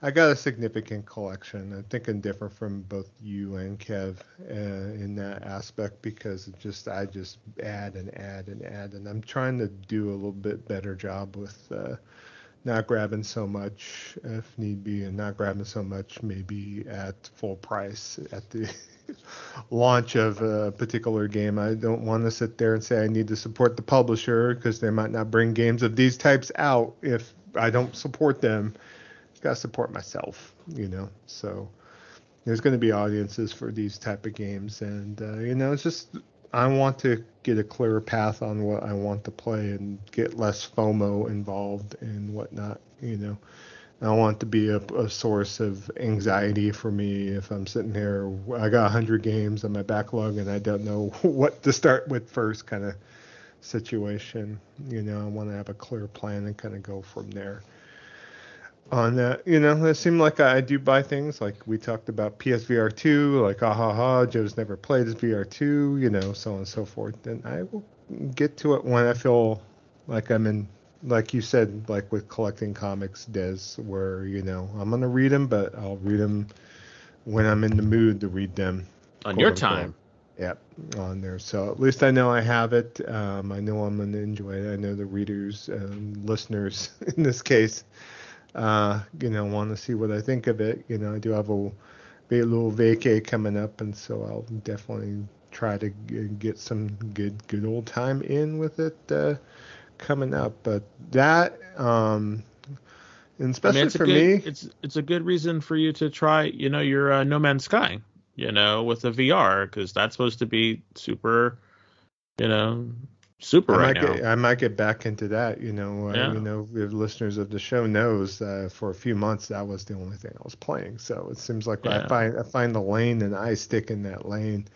Speaker 2: I got a significant collection. I think I'm different from both you and Kev uh, in that aspect because just I just add and add and add, and I'm trying to do a little bit better job with. Uh, not grabbing so much if need be, and not grabbing so much maybe at full price at the launch of a particular game. I don't want to sit there and say I need to support the publisher because they might not bring games of these types out if I don't support them. Got to support myself, you know. So there's going to be audiences for these type of games, and uh, you know, it's just I want to get a clearer path on what I want to play and get less FOMO involved and whatnot. You know, I want to be a, a source of anxiety for me if I'm sitting here. I got 100 games on my backlog and I don't know what to start with first, kind of situation. You know, I want to have a clear plan and kind of go from there on that. You know, it seemed like I do buy things like we talked about PSVR 2, like ah ha ha, Joe's never played his VR 2, you know, so on and so forth. And I will get to it when I feel like I'm in, like you said, like with collecting comics, Des, where, you know, I'm going to read them, but I'll read them when I'm in the mood to read them.
Speaker 3: on your time.
Speaker 2: Yep, on there. So at least I know I have it. Um, I know I'm going to enjoy it. I know the readers and listeners in this case uh, you know, want to see what I think of it. You know, I do have a, a little vacay coming up, and so I'll definitely try to get some good good old time in with it uh, coming up. But that, um, and especially
Speaker 3: I mean,
Speaker 2: for
Speaker 3: good,
Speaker 2: me,
Speaker 3: it's it's a good reason for you to try, you know, your uh, No Man's Sky, you know, with the VR because that's supposed to be super, you know, super
Speaker 2: I
Speaker 3: right
Speaker 2: might
Speaker 3: now.
Speaker 2: get I might get back into that. You know, uh,
Speaker 3: Yeah.
Speaker 2: you know, if listeners of the show knows uh, for a few months that was the only thing I was playing. So it seems like I find I find the lane and I stick in that lane.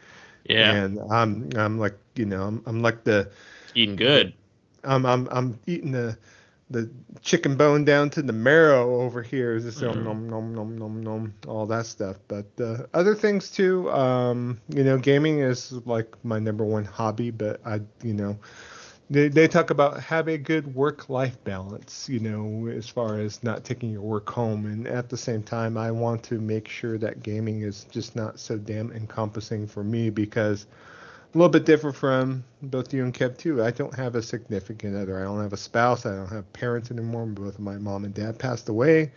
Speaker 3: yeah,
Speaker 2: And I'm I'm like you know I'm, I'm like the
Speaker 3: eating good.
Speaker 2: I'm I'm I'm eating the the chicken bone down to the marrow over here. Just
Speaker 3: Mhm.
Speaker 2: nom nom nom nom nom all that stuff. But uh, other things too. Um, you know, gaming is like my number one hobby. But I, you know, they they talk about have a good work life balance. You know, as far as not taking your work home, and at the same time, I want to make sure that gaming is just not so damn encompassing for me because a little bit different from both you and Kev too. I don't have a significant other. I don't have a spouse. I don't have parents anymore. Both of my mom and dad passed away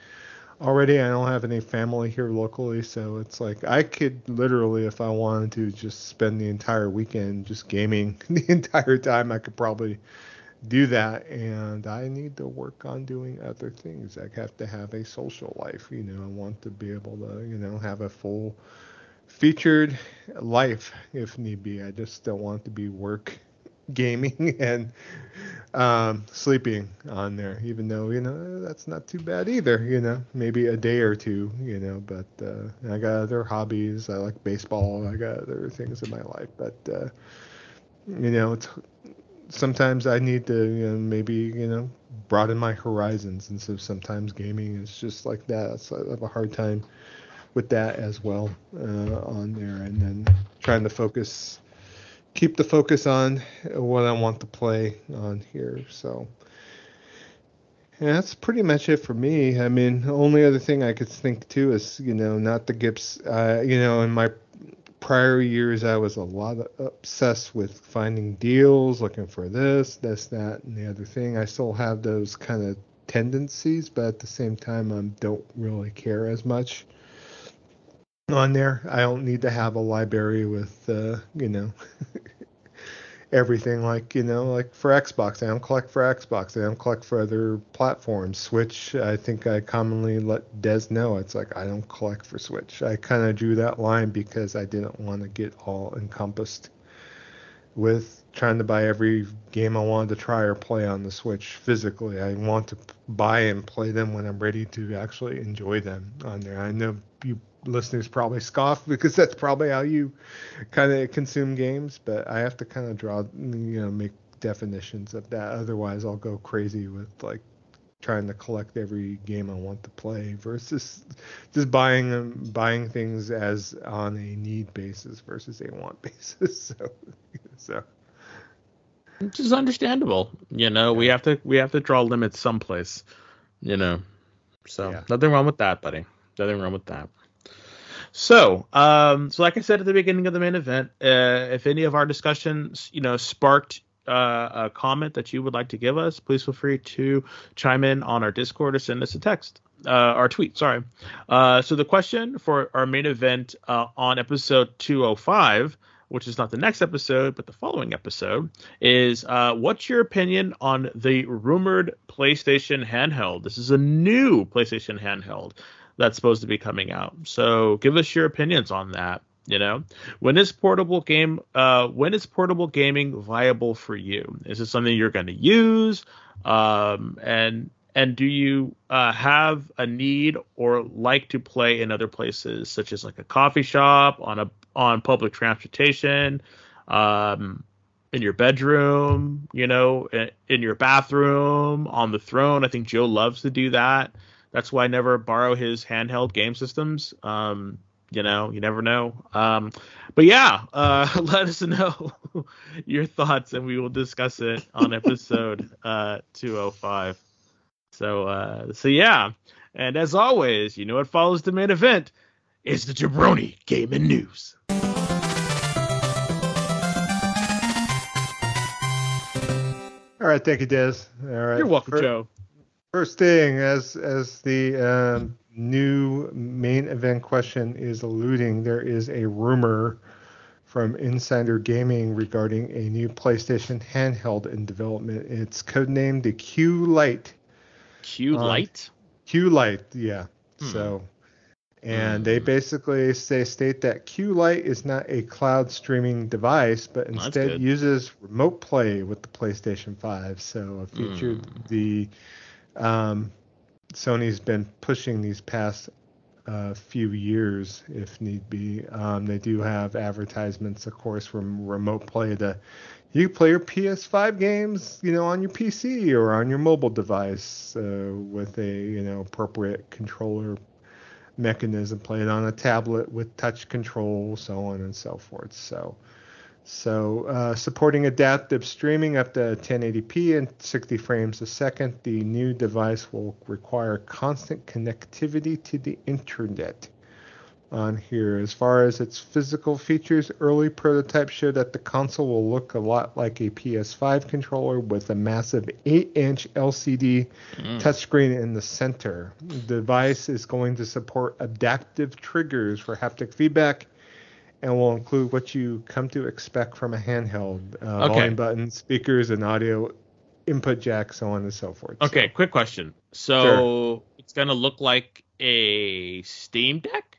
Speaker 2: already. I don't have any family here locally, so it's like I could literally, if I wanted to, just spend the entire weekend just gaming the entire time. I could probably do that, and I need to work on doing other things. I have to have a social life. You know, I want to be able to, you know, have a full featured life if need be. I just don't want to be work gaming and um, sleeping on there, even though, you know, that's not too bad either, you know, maybe a day or two, you know, but uh, I got other hobbies. I like baseball. I got other things in my life, but, uh, you know, it's sometimes I need to, you know, maybe, you know, broaden my horizons. And so sometimes gaming is just like that. So I have a hard time with that as well uh, on there. And then trying to focus, keep the focus on what I want to play on here. So. Yeah, that's pretty much it for me. I mean, the only other thing I could think too is, you know, not the Gips. Uh, you know, in my prior years, I was a lot obsessed with finding deals, looking for this, this, that, and the other thing. I still have those kind of tendencies, but at the same time, I don't really care as much on there. I don't need to have a library with, uh, you know, everything like you know like for xbox. I don't collect for xbox. I don't collect for other platforms. Switch i think i commonly let des know. It's like i don't collect for switch. I kind of drew that line because i didn't want to get all encompassed with trying to buy every game i wanted to try or play on the switch physically. I want to buy and play them when i'm ready to actually enjoy them on there. I know you listeners probably scoff because that's probably how you kind of consume games but i have to kind of draw you know make definitions of that otherwise i'll go crazy with like trying to collect every game I want to play versus just buying them buying things as on a need basis versus a want basis. So so
Speaker 3: which is understandable. You know, we have to we have to draw limits someplace. You know, so
Speaker 2: Yeah.
Speaker 3: nothing wrong with that, buddy. Nothing wrong with that. So, um, so like I said at the beginning of the main event, uh, if any of our discussions, you know, sparked uh, a comment that you would like to give us, please feel free to chime in on our Discord or send us a text, uh, our tweet. Sorry. Uh, so the question for our main event uh, on episode 205, which is not the next episode but the following episode, is uh, what's your opinion on the rumored PlayStation handheld? This is a new PlayStation handheld that's supposed to be coming out. So give us your opinions on that. You know, when is portable game? Uh, when is portable gaming viable for you? Is it something you're going to use? Um, and and do you uh, have a need or like to play in other places, such as like a coffee shop, on a on public transportation, um, in your bedroom, you know, in, in your bathroom, on the throne? I think Joe loves to do that. That's why I never borrow his handheld game systems. Um, you know, you never know. Um, but yeah, uh, let us know your thoughts, and we will discuss it on episode uh, 205. So, uh, so yeah, and as always, you know what follows the main event is the Jabroni Gaming News.
Speaker 2: all right, thank you, Des. All right,
Speaker 3: You're welcome,
Speaker 2: Fir-
Speaker 3: Joe.
Speaker 2: First thing, as as the um, new main event question is alluding, there is a rumor from Insider Gaming regarding a new PlayStation handheld in development. It's codenamed the Q Lite.
Speaker 3: Q
Speaker 2: Uh,
Speaker 3: Light.
Speaker 2: Q Lite, yeah.
Speaker 3: Hmm.
Speaker 2: So, and they
Speaker 3: Hmm.
Speaker 2: basically say state that Q Lite is not a cloud streaming device, but instead uses remote play with the PlayStation 5. So, a feature
Speaker 3: Hmm.
Speaker 2: the um, Sony's been pushing these past uh, few years, if need be. Um, they do have advertisements, of course, from remote play to you play your PS5 games, you know, on your PC or on your mobile device uh, with a you know appropriate controller mechanism. Play it on a tablet with touch control, so on and so forth. So, so uh, supporting adaptive streaming up to 1080p and 60 frames a second. The new device will require constant connectivity to the internet on here. As far as its physical features, early prototypes show that the console will look a lot like a PS5 controller with a massive 8-inch LCD
Speaker 3: Mm.
Speaker 2: touchscreen in the center. The device is going to support adaptive triggers for haptic feedback and will include what you come to expect from a handheld uh,
Speaker 3: Okay.
Speaker 2: volume buttons, speakers, and audio input jack, so on and so forth. So-
Speaker 3: Okay, quick question. So it's gonna look like a Steam Deck?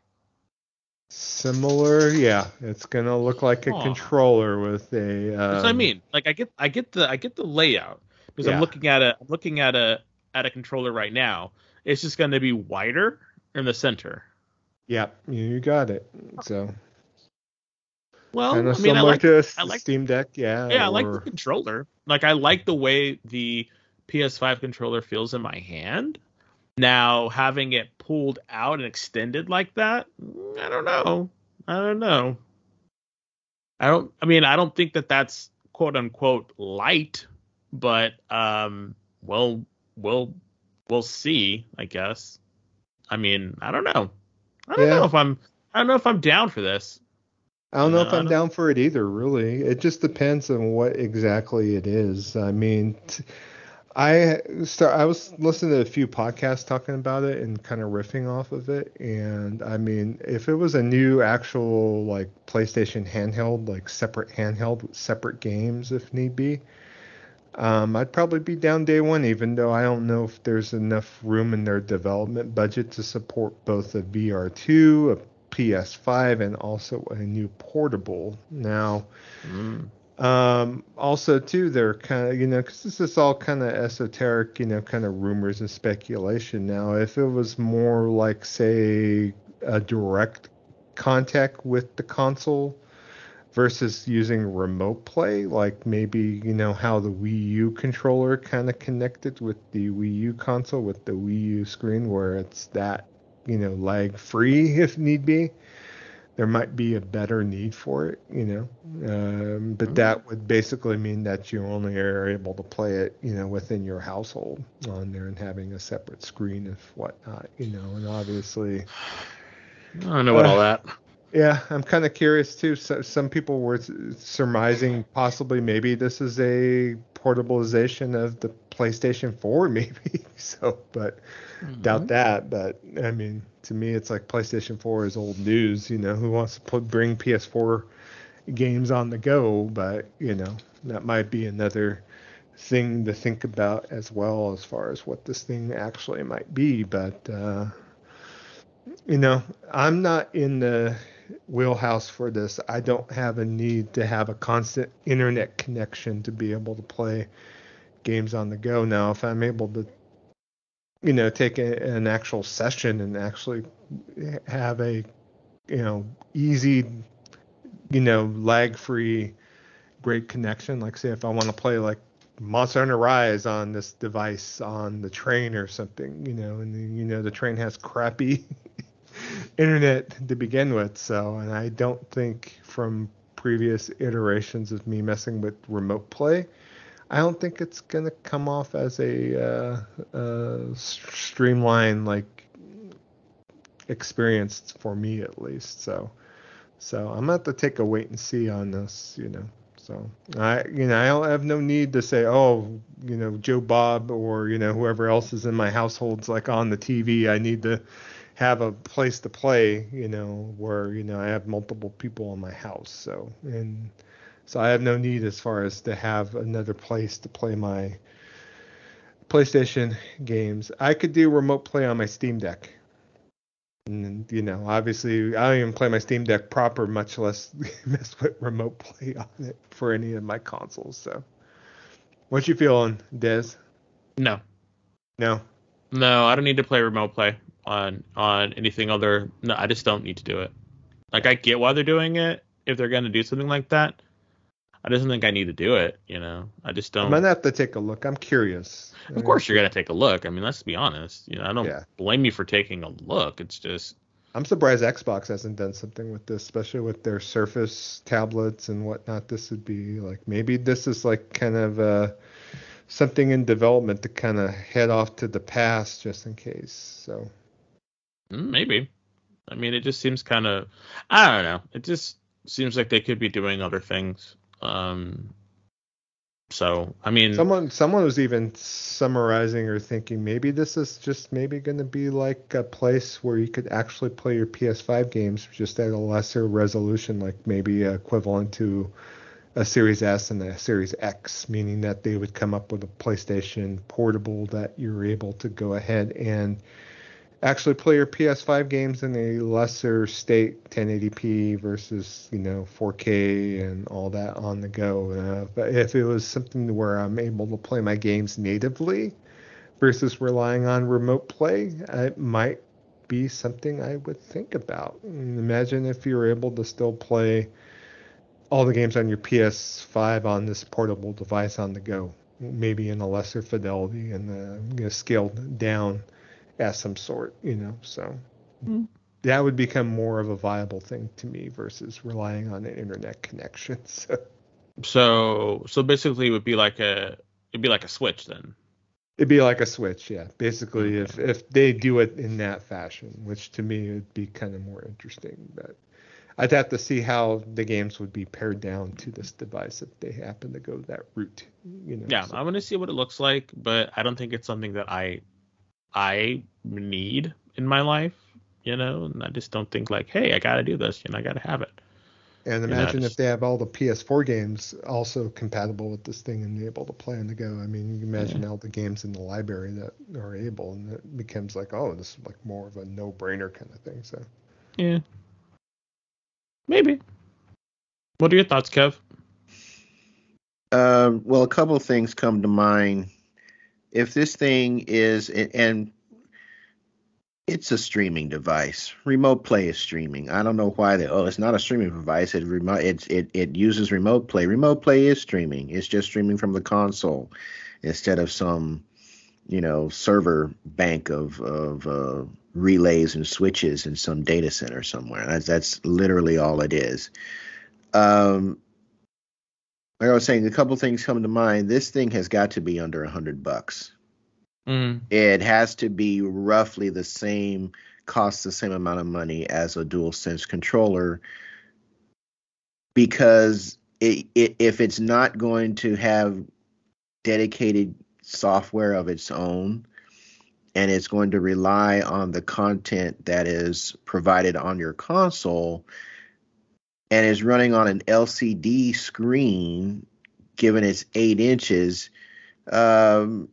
Speaker 2: Similar, yeah. It's gonna look like a controller with a. Um,
Speaker 3: That's what I mean. Like I get I get the I get the layout because
Speaker 2: Yeah.
Speaker 3: I'm looking at a I'm looking at a at a controller right now. It's just going to be wider in the center.
Speaker 2: Yeah, you got it. So
Speaker 3: Well,
Speaker 2: kind
Speaker 3: I mean, I like
Speaker 2: to a
Speaker 3: I like-
Speaker 2: Steam Deck, yeah.
Speaker 3: yeah, I like the controller. Like I like the way the PS5 controller feels in my hand. Now having it pulled out and extended like that, I don't know. I don't know. I don't. I mean, I don't think that that's quote unquote light, but um, well, we'll we'll see. I guess. I mean, I don't know. I don't
Speaker 2: Yeah.
Speaker 3: know if I'm. I don't know if I'm down for this.
Speaker 2: I don't know if
Speaker 3: No, I
Speaker 2: I'm down for it either, really. It just depends on what exactly it is. I mean, t- I start. I was listening to a few podcasts talking about it and kind of riffing off of it. And I mean, if it was a new actual like PlayStation handheld, like separate handheld, with separate games if need be, um, I'd probably be down day one. Even though I don't know if there's enough room in their development budget to support both a VR2, a PS5, and also a new portable. Now.
Speaker 3: Mm.
Speaker 2: Um, also, too, they're kind of, you know, because this is all kind of esoteric, you know, kind of rumors and speculation. Now, if it was more like, say, a direct contact with the console, versus using remote play, like maybe you know how the Wii U controller kind of connected with the Wii U console with the Wii U screen, where it's that you know lag free if need be. There might be a better need for it, you know, um, but that would basically mean that you only are able to play it, you know, within your household on there and having a separate screen and whatnot, you know, and obviously.
Speaker 3: I don't know about
Speaker 2: Uh,
Speaker 3: all that.
Speaker 2: Yeah, I'm kind of curious too. So, some people were surmising possibly maybe this is a portabilization of the PlayStation 4, maybe. So, but doubt that. But I mean, to me, it's like PlayStation 4 is old news. You know, who wants to put bring PS4 games on the go? But you know, that might be another thing to think about as well as far as what this thing actually might be. But uh, you know, I'm not in the wheelhouse for this. I don't have a need to have a constant internet connection to be able to play games on the go. Now, if I'm able to, you know, take a, an actual session and actually have a, you know, easy, you know, lag-free, great connection. Like, say, if I want to play like Monster Hunter Rise on this device on the train or something, you know, and you know the train has crappy internet to begin with. So, and I don't think from previous iterations of me messing with remote play, I don't think it's gonna come off as a uh, streamlined like experience for me at least. So, so I'm gonna have to take a wait and see on this, you know. So I, you know, I don't have no need to say, oh, you know, Joe Bob or you know whoever else is in my household's like on the TV. I need to have a place to play, you know, where you know I have multiple people in my house. So and so I have no need as far as to have another place to play my PlayStation games. I could do remote play on my Steam Deck. And you know, obviously, I don't even play my Steam Deck proper, much less mess with remote play on it for any of my consoles. So, what you feeling, Des?
Speaker 3: No,
Speaker 2: No.
Speaker 3: no, I don't need to play remote play on on anything other. No, I just don't need to do it. Like I get why they're doing it if they're gonna do something like that. I just don't think I need to do it. You know, I just don't.
Speaker 2: I'm gonna have to take a look. I'm curious.
Speaker 3: Of course, you're gonna take a look. I mean, let's be honest. You know, I don't
Speaker 2: Yeah.
Speaker 3: blame you for taking a look. It's just
Speaker 2: I'm surprised Xbox hasn't done something with this, especially with their Surface tablets and whatnot. This would be like maybe this is like kind of uh, something in development to kind of head off to the past just in case. So
Speaker 3: maybe. I mean, it just seems kind of. I don't know. It just seems like they could be doing other things. Um. So I mean,
Speaker 2: someone someone was even summarizing or thinking maybe this is just maybe going to be like a place where you could actually play your PS5 games just at a lesser resolution, like maybe equivalent to a Series S and a Series X, meaning that they would come up with a PlayStation portable that you're able to go ahead and actually play your PS5 games in a lesser state, 1080p versus you know 4K and all that on the go. Uh, but if it was something where I'm able to play my games natively versus relying on remote play, it might be something I would think about. Imagine if you were able to still play all the games on your PS5 on this portable device on the go, maybe in a lesser fidelity and uh, you know, scaled down as some sort, you know. So
Speaker 3: Mm.
Speaker 2: that would become more of a viable thing to me versus relying on an internet connection. So
Speaker 3: so so basically, it would be like a it'd be like a switch then.
Speaker 2: it'd be like a switch, yeah. Basically, if if they do it in that fashion, which to me would be kind of more interesting, but. I'd have to see how the games would be pared down to this device if they happen to go that route. You know.
Speaker 3: Yeah,
Speaker 2: so-
Speaker 3: I'm gonna see what it looks like, but I don't think it's something that I I need in my life. You know, and I just don't think like, hey, I gotta do this. You know, I gotta have it.
Speaker 2: And
Speaker 3: Yeah,
Speaker 2: imagine
Speaker 3: just-
Speaker 2: if they have all the PS4 games also compatible with this thing and able to play on the go. I mean, you can imagine all the games in the library that are able, and it becomes like, oh, this is like more of a no-brainer kind of thing. So
Speaker 3: Yeah, maybe. What are your thoughts, Kev?
Speaker 1: Um, well, a couple of things come to mind. If this thing is, and It's a streaming device. Remote play is streaming. I don't know why they. Oh, it's not a streaming device. It remote. It it it uses remote play. Remote play is streaming. It's just streaming from the console instead of some, you know, server bank of of uh, relays and switches in some data center somewhere. That's that's literally all it is. Um, like I was saying, a couple things come to mind. This thing has got to be under a hundred bucks.
Speaker 3: Mm.
Speaker 1: It has to be roughly the same, cost the same amount of money as a dual sense controller, because it, it, if it's not going to have dedicated software of its own, and it's going to rely on the content that is provided on your console and is running on an LCD screen, given it's eight inches, um,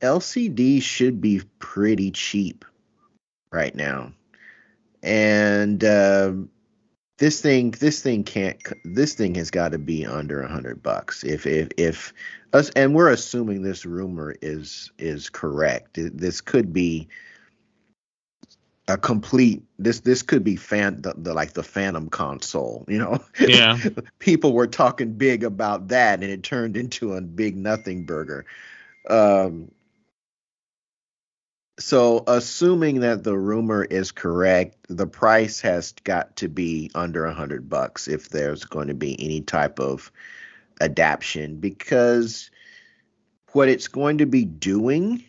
Speaker 1: LCD should be pretty cheap right now. And uh, this thing, this thing can't, this thing has got to be under a hundred bucks. If if if us, and we're assuming this rumor is is correct. This could be a complete this this could be fan the, the, like the phantom console you know?
Speaker 3: Yeah.
Speaker 1: People were talking big about that and it turned into a big nothing burger. Um so assuming that the rumor is correct the price has got to be under a hundred bucks if there's going to be any type of adaptation because what it's going to be doing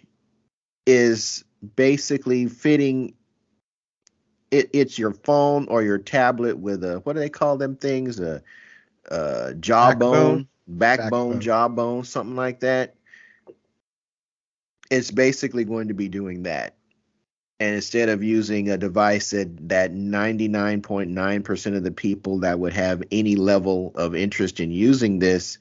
Speaker 1: is basically fitting it, it's your phone or your tablet with a what do they call them things? A, a jawbone backbone, backbone, jawbone something like that. It's basically going to be doing that. And instead of using a device that that 99.9% of the people that would have any level of interest in using this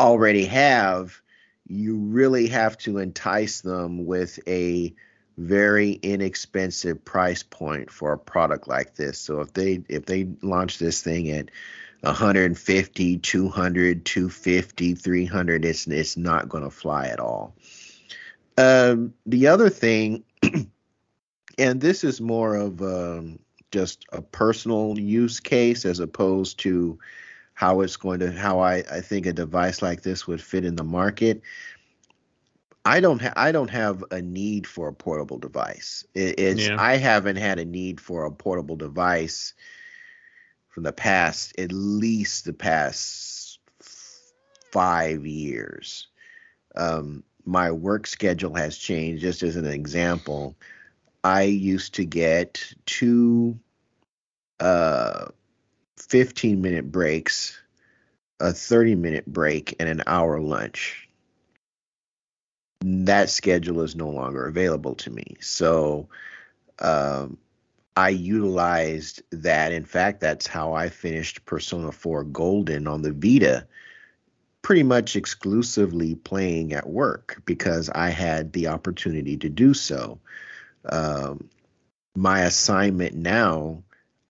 Speaker 1: already have you really have to entice them with a very inexpensive price point for a product like this. So if they if they launch this thing at 150, 200, 250, 300, it's it's not going to fly at all. Um, the other thing, and this is more of um, just a personal use case as opposed to how it's going to how I, I think a device like this would fit in the market I don't ha- I don't have a need for a portable device. It, it's yeah. I haven't had a need for a portable device from the past at least the past five years. Um, my work schedule has changed. Just as an example, I used to get two uh, 15 minute breaks, a 30 minute break, and an hour lunch that schedule is no longer available to me. So um, I utilized that. In fact, that's how I finished Persona 4 Golden on the Vita, pretty much exclusively playing at work because I had the opportunity to do so. Um, my assignment now,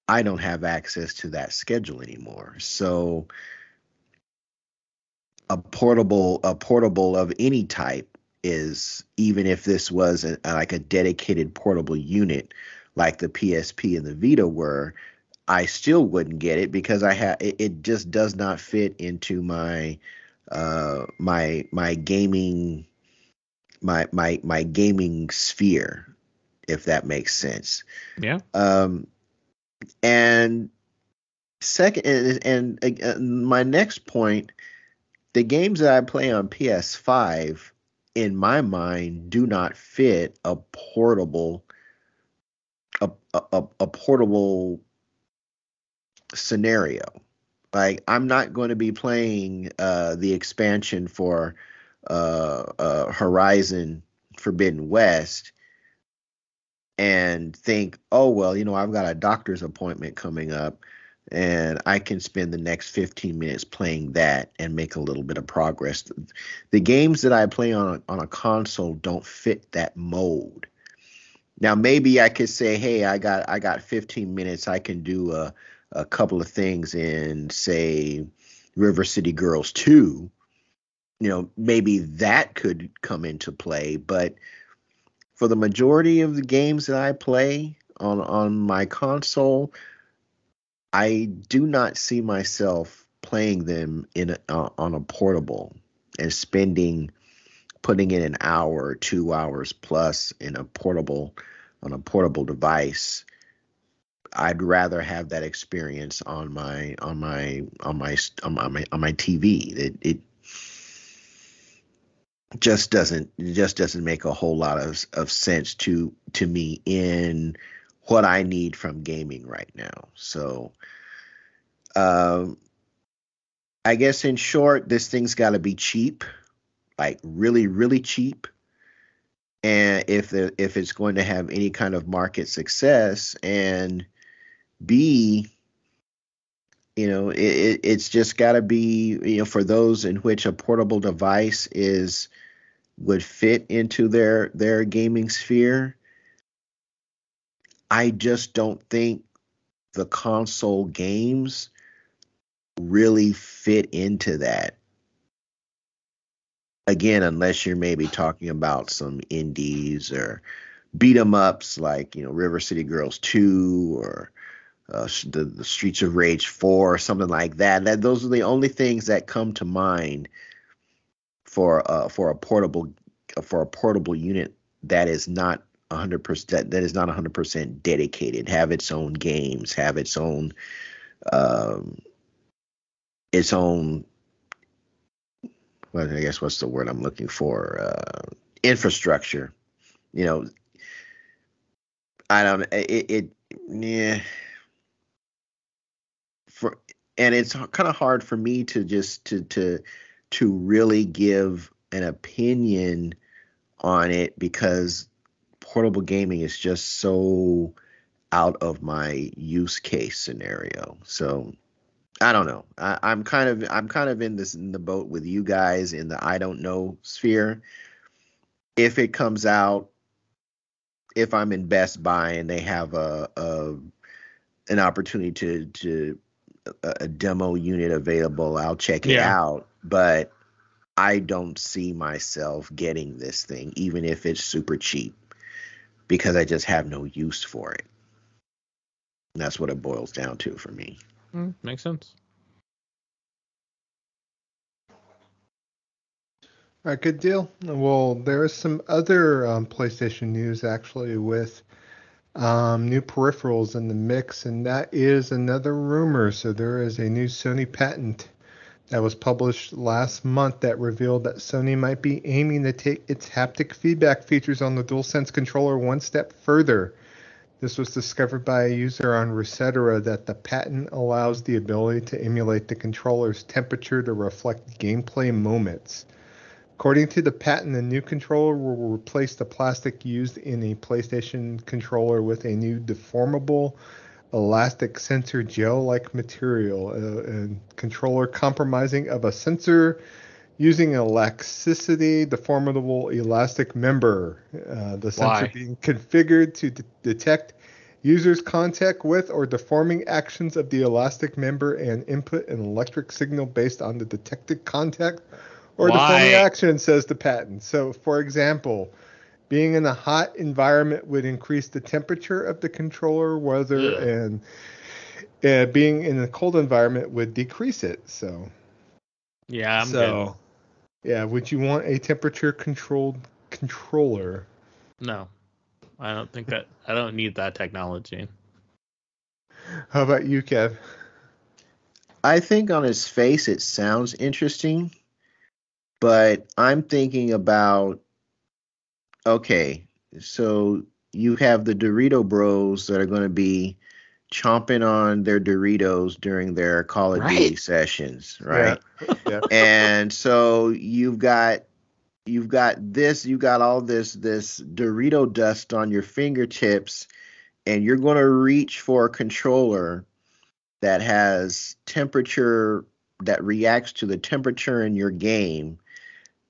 Speaker 1: I don't have access to that schedule anymore. So a portable a portable of any type is even if this was a, like a dedicated portable unit like the PSP and the Vita were, I still wouldn't get it because I have it, it, just does not fit into my uh my my gaming my my my gaming sphere if that makes sense.
Speaker 3: Yeah.
Speaker 1: Um and second and, and uh, my next point the games that I play on PS5 in my mind do not fit a portable a, a, a portable scenario. Like i'm not going to be playing uh, the expansion for uh, uh, horizon forbidden west and think oh well you know i've got a doctor's appointment coming up and I can spend the next 15 minutes playing that and make a little bit of progress. The games that I play on on a console don't fit that mode. Now maybe I could say, hey, I got I got 15 minutes. I can do a a couple of things in say River City Girls 2. You know, maybe that could come into play, but for the majority of the games that I play on on my console, I do not see myself playing them in uh, on a portable and spending putting in an hour two hours plus in a portable on a portable device. I'd rather have that experience on my on my on my on my on my tv it, it just doesn't it just doesn't make a whole lot of, of sense to to me in what i need from gaming right now. So um i guess in short this thing's got to be cheap like really really cheap. And if the if it's going to have any kind of market success and b you know it, it's just got to be you know for those in which a portable device is would fit into their their gaming sphere i just don't think the console games really fit into that again, unless you're maybe talking about some indies or beat 'em ups like you know River City Girls 2 or uh, the, the Streets of Rage 4 or something like that. That those are the only things that come to mind for uh, for a portable for a portable unit that is not 100% that, that is not 100% dedicated, have its own games, have its own um, its own well, I guess what's the word I'm looking for? Uh, infrastructure. You know, I don't. It, it yeah. For and it's kind of hard for me to just to to to really give an opinion on it because portable gaming is just so out of my use case scenario. So I don't know. I, am kind of I'm kind of in this in the boat with you guys in the I don't know sphere. If it comes out, if I'm in Best Buy and they have a, a an opportunity to to a, a demo unit available, I'll check it yeah. out. But I don't see myself getting this thing, even if it's super cheap, because I just have no use for it. And that's what it boils down to for me.
Speaker 3: Mm, makes sense.
Speaker 2: All right, good deal. Well, there is some other um, PlayStation news actually with um, new peripherals in the mix, and that is another rumor. So there is a new Sony patent that was published last month that revealed that Sony might be aiming to take its haptic feedback features on the DualSense controller one step further. This was discovered by a user on Resetera that the patent allows the ability to emulate the controller's temperature to reflect gameplay moments. According to the patent, the new controller will replace the plastic used in a PlayStation controller with a new deformable elastic sensor gel-like material, a, a controller compromising of a sensor using a laxicity deformable elastic member. Uh, the sensor Why? being configured to d- detect users' contact with or deforming actions of the elastic member and input an electric signal based on the detected contact or Why? deforming action, says the patent. So, for example, being in a hot environment would increase the temperature of the controller, whether yeah. and uh, being in a cold environment would decrease it. So,
Speaker 3: yeah, I'm so. Good
Speaker 2: yeah, would you want a temperature controlled controller?
Speaker 3: No. I don't think that I don't need that technology.
Speaker 2: How about you, Kev?
Speaker 1: I think on his face it sounds interesting, but I'm thinking about okay, so you have the Dorito Bros that are going to be chomping on their Doritos during their Call of right. Duty sessions, right? Yeah. yeah. And so you've got you've got this, you've got all this this Dorito dust on your fingertips, and you're going to reach for a controller that has temperature that reacts to the temperature in your game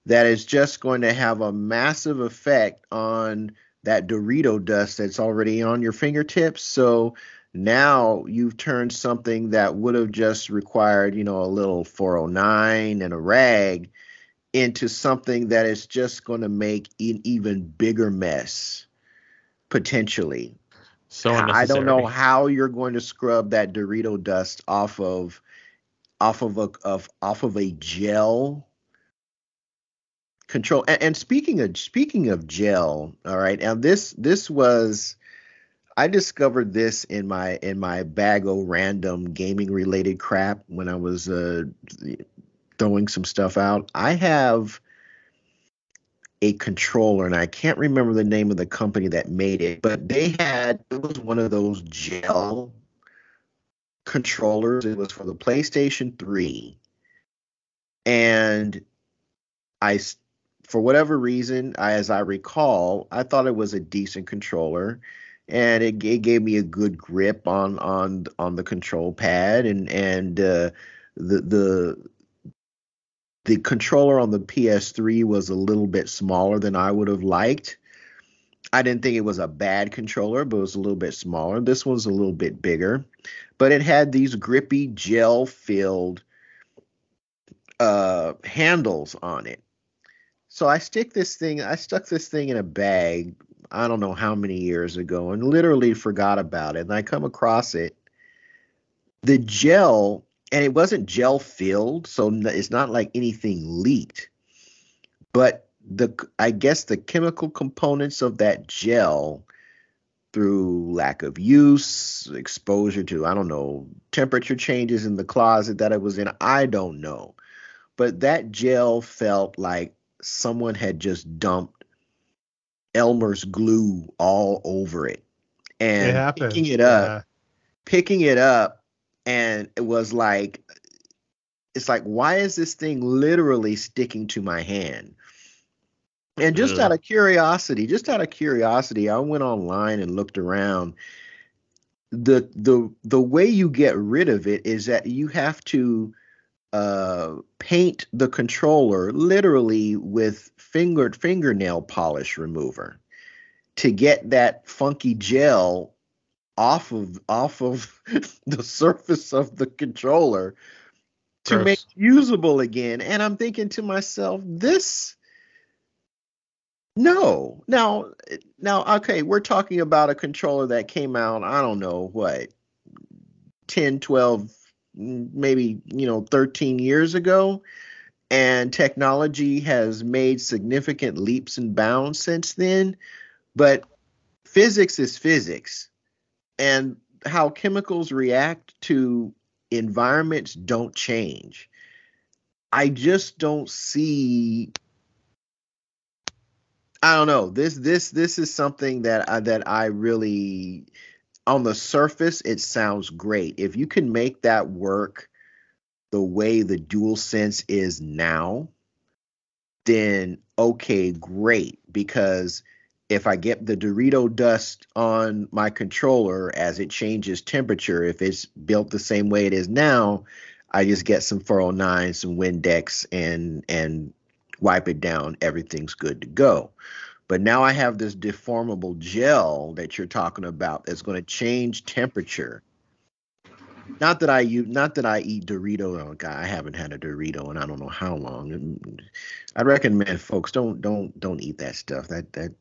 Speaker 1: that is just going to have a massive effect on that Dorito dust that's already on your fingertips. So now you've turned something that would have just required, you know, a little 409 and a rag into something that is just going to make an even bigger mess potentially.
Speaker 3: So
Speaker 1: I don't know how you're going to scrub that Dorito dust off of off of a of off of a gel control. And, and speaking of speaking of gel, all right. Now this this was I discovered this in my in my bag of random gaming related crap when I was uh, throwing some stuff out. I have a controller and I can't remember the name of the company that made it, but they had it was one of those gel controllers. It was for the PlayStation 3. And I for whatever reason, I, as I recall, I thought it was a decent controller and it, it gave me a good grip on on on the control pad and and uh, the the the controller on the PS3 was a little bit smaller than I would have liked. I didn't think it was a bad controller, but it was a little bit smaller. This one's a little bit bigger, but it had these grippy gel filled uh, handles on it. So I stick this thing, I stuck this thing in a bag, I don't know how many years ago, and literally forgot about it. And I come across it. The gel and it wasn't gel filled, so it's not like anything leaked. But the I guess the chemical components of that gel through lack of use, exposure to I don't know, temperature changes in the closet that it was in, I don't know. But that gel felt like someone had just dumped Elmer's glue all over it. And
Speaker 2: it
Speaker 1: picking it up, picking it up and it was like it's like why is this thing literally sticking to my hand and just
Speaker 3: Ugh.
Speaker 1: out of curiosity just out of curiosity i went online and looked around the the the way you get rid of it is that you have to uh paint the controller literally with fingered fingernail polish remover to get that funky gel off of off of the surface of the controller to
Speaker 3: Gross.
Speaker 1: make usable again and i'm thinking to myself this no now now okay we're talking about a controller that came out i don't know what 10 12 mm, maybe you know 13 years ago and technology has made significant leaps and bounds since then but physics is physics and how chemicals react to environments don't change. I just don't see I don't know. This this this is something that I, that I really on the surface it sounds great. If you can make that work the way the dual sense is now, then okay, great because if I get the Dorito dust on my controller as it changes temperature, if it's built the same way it is now, I just get some 409, some Windex, and and wipe it down. Everything's good to go. But now I have this deformable gel that you're talking about that's going to change temperature. Not that I use, not that I eat Dorito. Oh God, I haven't had a Dorito in I don't know how long. I recommend folks don't don't don't eat that stuff. That that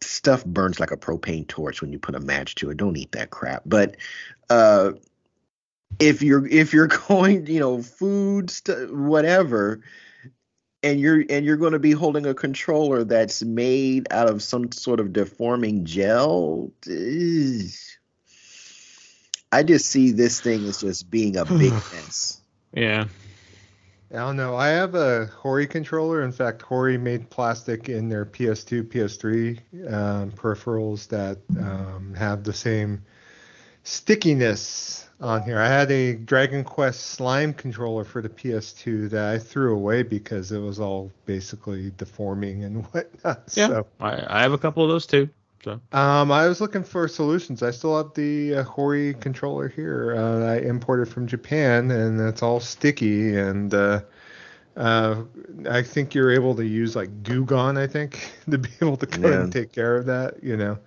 Speaker 1: stuff burns like a propane torch when you put a match to it. Don't eat that crap. But uh, if you're if you're going, you know, food, st- whatever, and you're and you're going to be holding a controller that's made out of some sort of deforming gel. ugh. I just see this thing as just being a big mess.
Speaker 3: Yeah.
Speaker 2: I don't know. I have a Hori controller. In fact, Hori made plastic in their PS2, PS3 um, peripherals that um, have the same stickiness on here. I had a Dragon Quest slime controller for the PS2 that I threw away because it was all basically deforming and whatnot.
Speaker 3: Yeah.
Speaker 2: So,
Speaker 3: I, I have a couple of those too. So
Speaker 2: um, I was looking for solutions. I still have the uh, Hori controller here. Uh, I imported from Japan, and it's all sticky. And uh, uh, I think you're able to use like Goo Gone, I think, to be able to go
Speaker 1: Yeah.
Speaker 2: and take care of that. You know,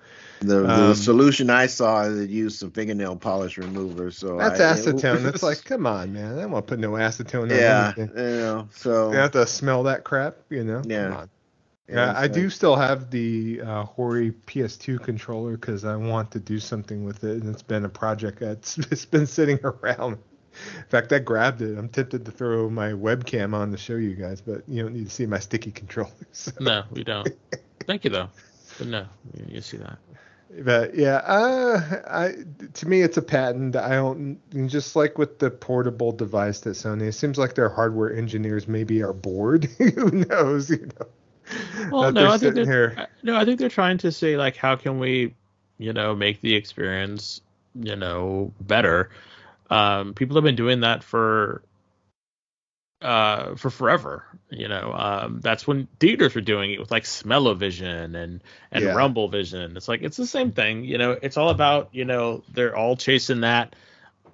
Speaker 1: The, the
Speaker 2: Um,
Speaker 1: solution I saw is it used some fingernail polish remover. So
Speaker 2: That's
Speaker 1: I,
Speaker 2: acetone. That's like, come on, man. I don't want to put no acetone on
Speaker 1: yeah,
Speaker 2: anything.
Speaker 1: you know. So
Speaker 2: You have to smell that crap, you know?
Speaker 1: Yeah.
Speaker 2: Come on. Yeah, I do still have the uh, Hori PS2 controller because I want to do something with it, and it's been a project that's it's been sitting around. In fact, I grabbed it. I'm tempted to throw my webcam on to show you guys, but you don't need to see my sticky controllers.
Speaker 3: No, we don't. Thank you though. But no, you, you see that.
Speaker 2: But yeah, uh, I to me it's a patent. I don't just like with the portable device that Sony. It seems like their hardware engineers maybe are bored. Who knows? You know.
Speaker 3: Well, no, I think they're,
Speaker 2: here.
Speaker 3: I- no, I think they're trying to say like, how can we, you know, make the experience, you know, better. Um, people have been doing that for, uh, for forever. You know, um, that's when theaters were doing it with like Smell-O-Vision and and
Speaker 2: Yeah.
Speaker 3: Rumble Vision. It's like it's the same thing. You know, it's all about you know they're all chasing that,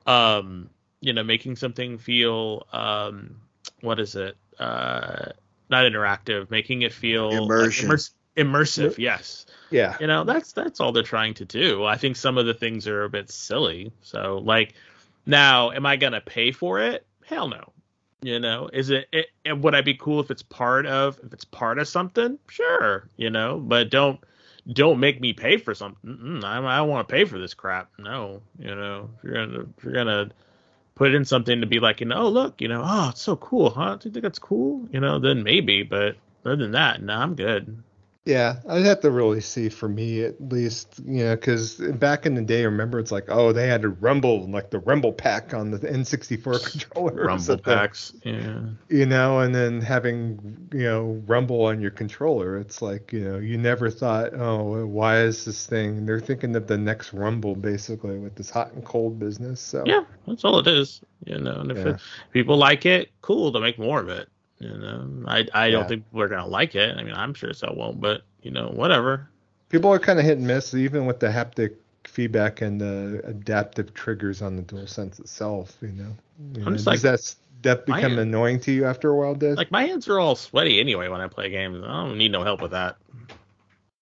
Speaker 3: um, you know, making something feel, um, what is it? Uh, not interactive, making it feel like
Speaker 1: Immersion.
Speaker 3: immersive. Yes,
Speaker 2: Yeah.
Speaker 3: you know that's that's all they're trying to do. I think some of the things are a bit silly. So like, now am I gonna pay for it? Hell no. You know, is it, it, it would I be cool if it's part of if it's part of something? Sure, you know, but don't don't make me pay for something. Mm-mm, I, I don't want to pay for this crap. No, you know, if you're gonna if you're gonna put in something to be like, you know, oh look, you know, oh it's so cool, huh? Do you think that's cool? You know, then maybe, but other than that, no, I'm good.
Speaker 2: Yeah, I'd have to really see for me at least, you know, because back in the day, remember it's like, oh, they had a Rumble, like the Rumble pack on the N64 controller,
Speaker 3: Rumble packs, yeah.
Speaker 2: you know, and then having, you know, Rumble on your controller, it's like, you know, you never thought, oh, why is this thing? They're thinking of the next Rumble basically with this hot and cold business. So
Speaker 3: Yeah, that's all it is. You know, and if
Speaker 2: Yeah.
Speaker 3: it, people like it, cool. To make more of it. You know, I I don't think we're gonna like it. I mean, I'm sure so won't, but you know, whatever.
Speaker 2: people are kind of hit and miss, even with the haptic feedback and the adaptive triggers on the DualSense itself. You know, you
Speaker 3: I'm
Speaker 2: know,
Speaker 3: just
Speaker 2: does
Speaker 3: like-
Speaker 2: that that
Speaker 3: my-
Speaker 2: become annoying to you after a while, Des?
Speaker 3: Like my hands are all sweaty anyway when I play games. I don't need no help with that.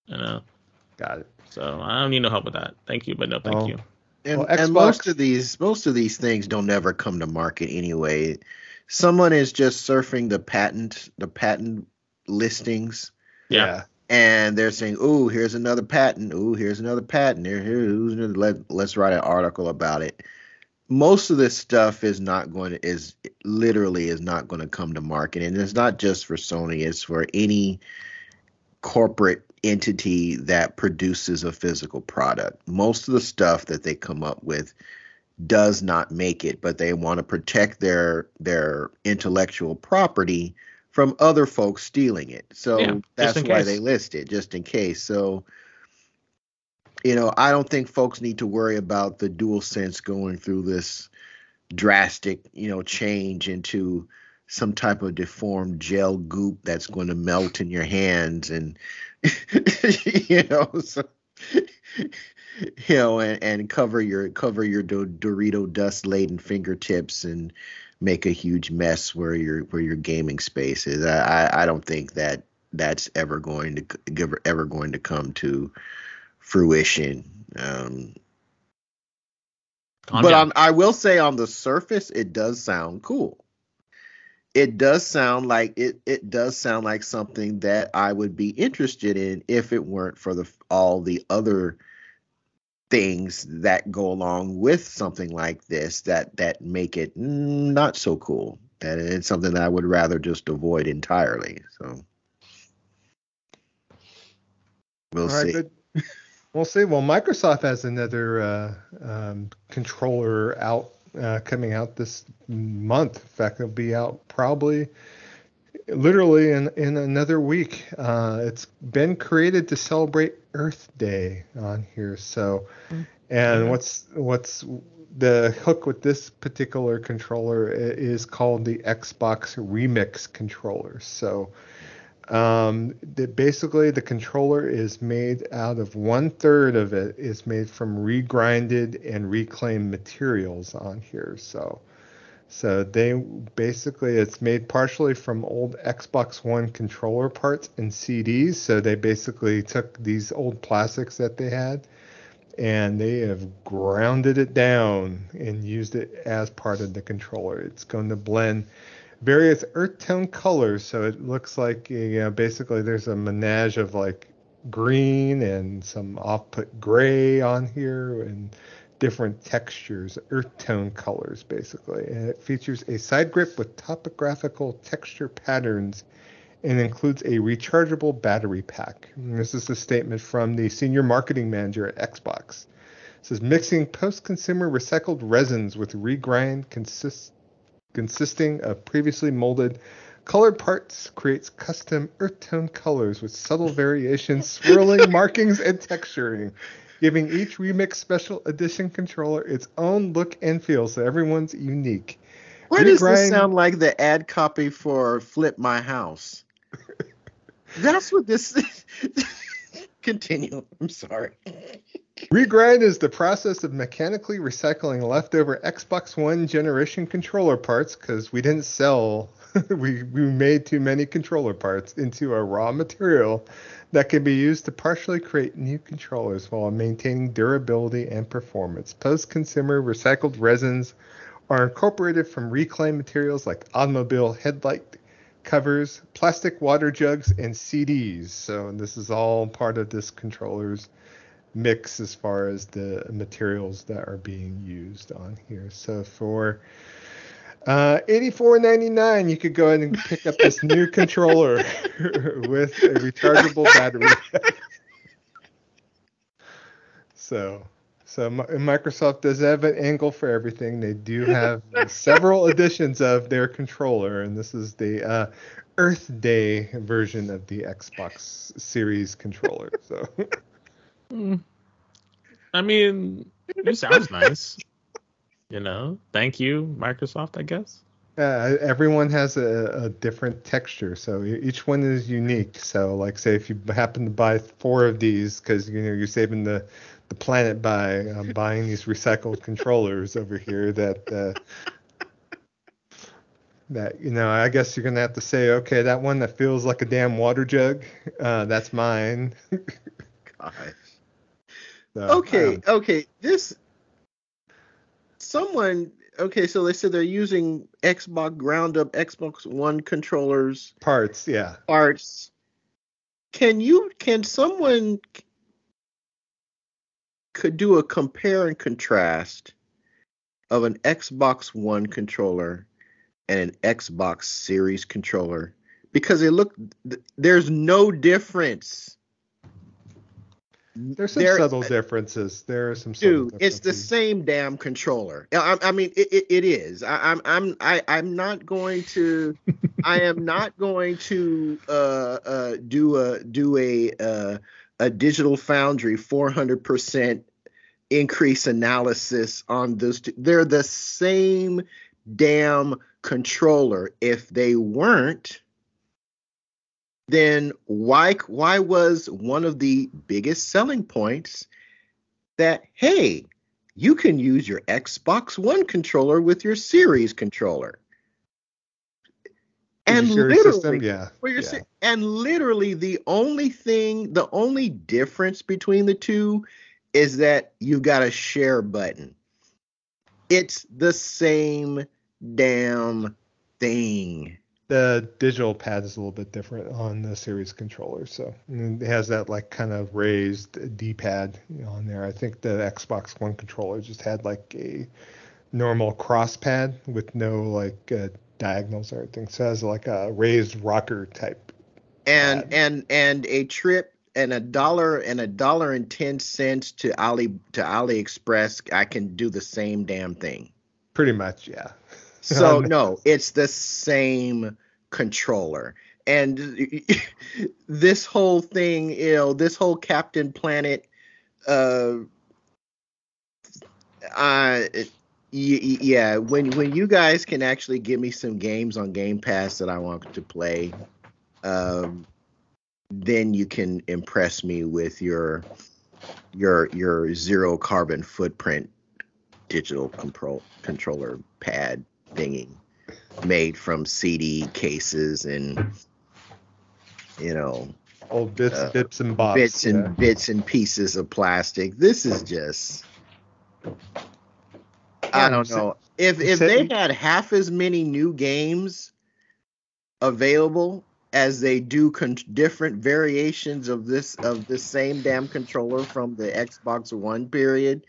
Speaker 3: You know,
Speaker 2: Got it.
Speaker 3: so I don't need no help with that. Thank you, but no, thank
Speaker 2: Oh.
Speaker 3: you.
Speaker 1: And,
Speaker 2: Well,
Speaker 1: and most of these most of these things don't ever come to market anyway. Someone is just surfing the patent the patent listings
Speaker 3: Yeah.
Speaker 1: and they're saying, "Ooh, here's another patent. Ooh, here's another patent. Here, here, who's another- let, let's write an article about it." Most of this stuff is not going to is literally is not going to come to market, and it's not just for Sony. It's for any corporate entity that produces a physical product. Most of the stuff that they come up with does not make it, but they want to protect their their intellectual property from other folks stealing it. So
Speaker 3: Yeah,
Speaker 1: that's why
Speaker 3: case.
Speaker 1: they list it, just in case. So you know, I don't think folks need to worry about the dual sense going through this drastic, you know, change into some type of deformed gel goop that's going to melt in your hands and you know so you know and, and cover your cover your Do- Dorito dust laden fingertips and make a huge mess where your where your gaming space is. I I, I don't think that that's ever going to ever ever going to come to fruition. Um,
Speaker 3: Calm
Speaker 1: but on, I will say on the surface, it does sound cool. It does sound like it. It does sound like something that I would be interested in if it weren't for the all the other things that go along with something like this that that make it not so cool. That it's something that I would rather just avoid entirely. So we'll
Speaker 2: right,
Speaker 1: see.
Speaker 2: We'll see. Well, Microsoft has another uh, um, controller out uh, coming out this month. In fact, it'll be out probably literally in, in another week. Uh, it's been created to celebrate Earth Day on here. So, and what's what's the hook with this particular controller is called the Xbox Remix controller. So, um, the, basically, the controller is made out of one third of it is made from regrinded and reclaimed materials on here. So, So they basically it's made partially from old Xbox One controller parts and CDs. So they basically took these old plastics that they had and they have grounded it down and used it as part of the controller. It's going to blend various earth tone colors, so it looks like you know basically there's a menage of like green and some off-put gray on here and different textures, earth tone colors basically. And it features a side grip with topographical texture patterns and includes a rechargeable battery pack. And this is a statement from the senior marketing manager at Xbox. It says mixing post-consumer recycled resins with regrind consist, consisting of previously molded colored parts creates custom earth tone colors with subtle variations, swirling markings, and texturing, giving each remix special edition controller its own look and feel so everyone's unique.
Speaker 1: Why does this sound like the ad copy for Flip My House? That's what this. Continue. I'm sorry.
Speaker 2: Regrind is the process of mechanically recycling leftover Xbox One generation controller parts because we didn't sell, we, we made too many controller parts into a raw material that can be used to partially create new controllers while maintaining durability and performance. Post consumer recycled resins are incorporated from reclaimed materials like automobile headlight covers, plastic water jugs, and CDs. So this is all part of this controller's mix as far as the materials that are being used on here. So for uh, 84.99, you could go ahead and pick up this new controller with a rechargeable battery. so so Microsoft does have an angle for everything. They do have several editions of their controller, and this is the uh, Earth Day version of the Xbox Series controller. So,
Speaker 3: hmm. I mean, it sounds nice. You know, thank you, Microsoft. I guess.
Speaker 2: Uh, everyone has a, a, different texture, so each one is unique. So, like, say if you happen to buy four of these because you know you're saving the the planet by um, buying these recycled controllers over here that uh, that you know I guess you're gonna have to say okay that one that feels like a damn water jug uh, that's mine.
Speaker 1: God. So, okay, um, okay. This someone okay, so they said they're using Xbox ground up Xbox One controllers
Speaker 2: parts, yeah.
Speaker 1: Parts. Can you can someone could do a compare and contrast of an Xbox One controller and an Xbox Series controller because they look there's no difference.
Speaker 2: There's some there, subtle differences. There are some
Speaker 1: dude. It's the same damn controller. I, I mean, it, it, it is. I, I'm I'm I, I'm not going to. I am not going to uh, uh, do a do a uh, a digital foundry 400% increase analysis on those two. They're the same damn controller. If they weren't, then why why was one of the biggest selling points that hey, you can use your Xbox One controller with your Series controller? and literally, system, yeah, yeah. and literally the only thing, the only difference between the two is that you got a share button. It's the same damn thing.
Speaker 2: The digital pad is a little bit different on the series controller, so it has that like kind of raised D-pad on there. I think the Xbox One controller just had like a normal cross pad with no like uh, diagonals or anything. So it has like a raised rocker type.
Speaker 1: And pad. and and a trip and a dollar and a dollar and ten cents to Ali to AliExpress, I can do the same damn thing.
Speaker 2: Pretty much, yeah.
Speaker 1: So no, it's the same controller. And this whole thing, you know, this whole Captain Planet, uh, uh, yeah, when when you guys can actually give me some games on Game Pass that I want to play, um, then you can impress me with your your your zero carbon footprint digital control controller pad. Thingy made from CD cases and you know
Speaker 2: Old bits,
Speaker 1: Uh,
Speaker 2: bits and bobs.
Speaker 1: bits and
Speaker 2: yeah.
Speaker 1: bits and pieces of plastic. This is just I don't know. If if they had half as many new games available as they do con- different variations of this of the same damn controller from the Xbox One period,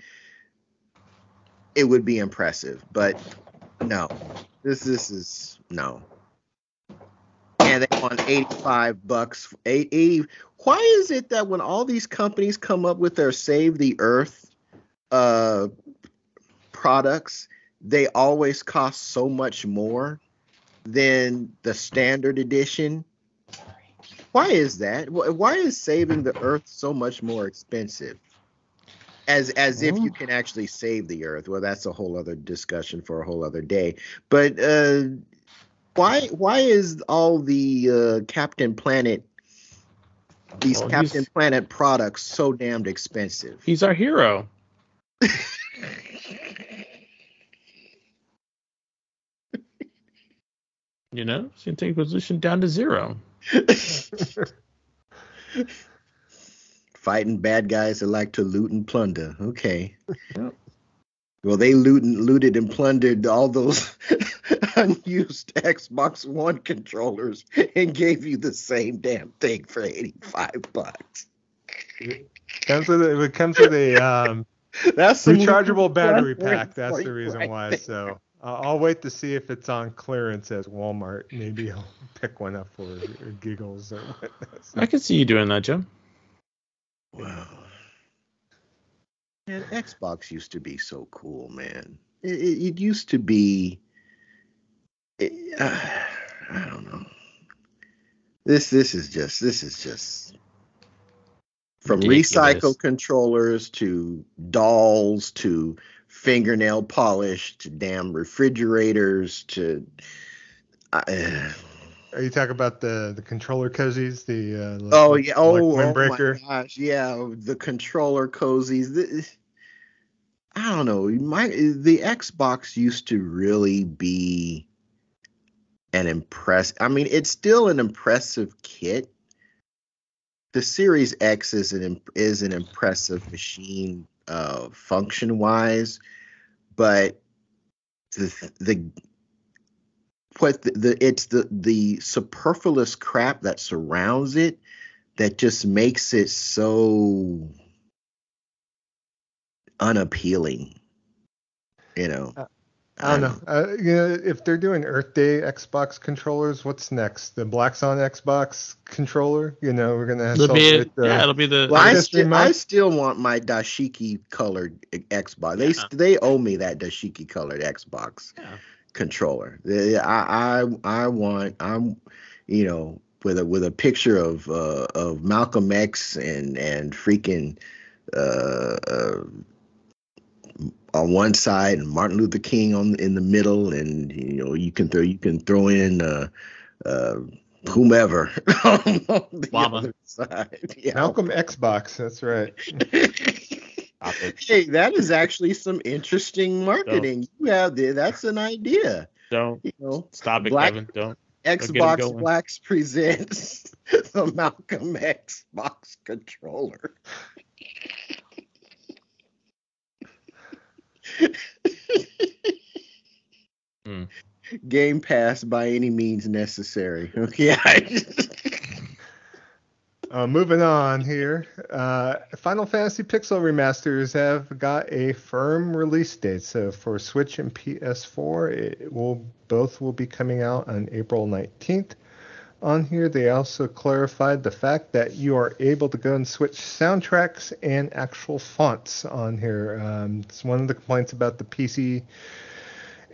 Speaker 1: it would be impressive. But no, this this is no. And they want 85 bucks. eight- 80. Why is it that when all these companies come up with their Save the Earth uh, products, they always cost so much more than the standard edition? Why is that? Why is saving the Earth so much more expensive? As as if you can actually save the Earth. Well, that's a whole other discussion for a whole other day. But uh, why why is all the uh, Captain Planet these
Speaker 3: Well,
Speaker 1: Captain Planet products so damned expensive?
Speaker 3: He's our hero. You know, he's gonna take position down to zero.
Speaker 1: Fighting bad guys that like to loot and plunder. Okay.
Speaker 3: Yep.
Speaker 1: Well, they loot and, looted and plundered all those unused Xbox One controllers and gave you the same damn thing for 85 bucks.
Speaker 2: Comes with a, it comes with a um,
Speaker 1: That's some
Speaker 2: rechargeable battery pack. That's the reason
Speaker 1: right
Speaker 2: why.
Speaker 1: there.
Speaker 2: So uh, I'll wait to see if it's on clearance at Walmart. Maybe I'll pick one up for giggles or whatnot. So-
Speaker 3: I can see you doing that, Jim.
Speaker 1: Wow. Man, Xbox used to be so cool, man. It, it, it used to be. it- uh, I don't know. This this is just this is just from
Speaker 3: Ridiculous.
Speaker 1: recycled controllers to dolls to fingernail polish to damn refrigerators to. Uh,
Speaker 2: Are you talking about the the controller cozies? The uh, like-
Speaker 1: Oh yeah. Oh,
Speaker 2: like
Speaker 1: oh
Speaker 2: windbreaker.
Speaker 1: my gosh. Yeah, the controller cozies. The- I don't know. My the Xbox used to really be an impress. I mean, it's still an impressive kit. The Series X is an is an impressive machine, uh, function wise, but the the what the, the it's the the superfluous crap that surrounds it that just makes it so unappealing. You know.
Speaker 2: Uh, I don't know. Uh, you know, if they're doing Earth Day Xbox controllers, what's next? The Black Sun Xbox controller? You know, we're gonna
Speaker 3: It'll be,
Speaker 2: celebrate the-
Speaker 3: yeah, it'll be the.
Speaker 1: Well, I,
Speaker 2: History
Speaker 1: sti- I still want my dashiki colored Xbox. They
Speaker 3: Yeah.
Speaker 1: they owe me that dashiki colored Xbox
Speaker 3: Yeah.
Speaker 1: Controller. I I I want I'm you know with a with a picture of uh, of Malcolm X and and freaking uh, uh, on one side and Martin Luther King on in the middle, and you know you can throw you can throw in uh, uh, whomever on the
Speaker 3: Llama.
Speaker 1: other side. Yeah.
Speaker 2: Malcolm Xbox. That's right.
Speaker 1: Hey, that is actually some interesting marketing. You have there. That's an idea.
Speaker 3: Don't
Speaker 1: You know,
Speaker 3: stop it,
Speaker 1: Black-
Speaker 3: Kevin. Don't.
Speaker 1: Xbox
Speaker 3: going.
Speaker 1: Blacks presents the Malcolm Xbox controller.
Speaker 3: Hmm.
Speaker 1: Game Pass by any means necessary. Okay.
Speaker 2: Uh, moving on here, uh, Final Fantasy Pixel remasters have got a firm release date. So for Switch and PS4, it will both will be coming out on April 19th. On here, they also clarified the fact that you are able to go and switch soundtracks and actual fonts on here. Um, it's one of the complaints about the PC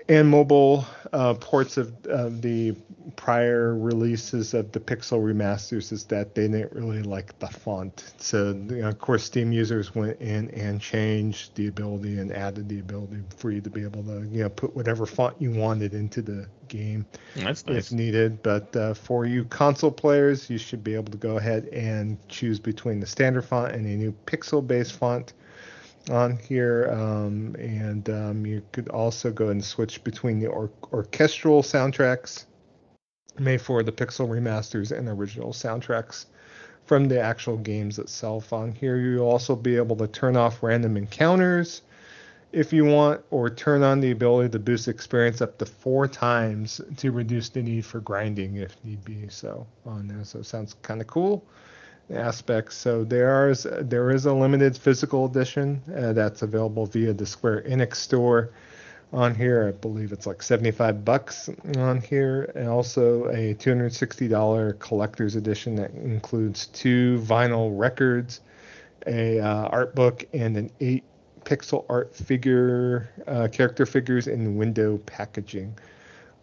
Speaker 2: and mobile uh, ports of, of the prior releases of the Pixel remasters is that they didn't really like the font. So, you know, of course, Steam users went in and changed the ability and added the ability for you to be able to, you know, put whatever font you wanted into the game
Speaker 3: That's
Speaker 2: if needed. But uh, for you console players, you should be able to go ahead and choose between the standard font and a new pixel-based font. On here, um, and um, you could also go and switch between the or- orchestral soundtracks made for the Pixel remasters and original soundtracks from the actual games itself. On here, you'll also be able to turn off random encounters if you want, or turn on the ability to boost experience up to four times to reduce the need for grinding if need be. So on there, so it sounds kind of cool aspects. So there is there is a limited physical edition uh, that's available via the Square Enix store on here. I believe it's like 75 bucks on here, and also a $260 collector's edition that includes two vinyl records, a uh, art book, and an eight pixel art figure uh, character figures in window packaging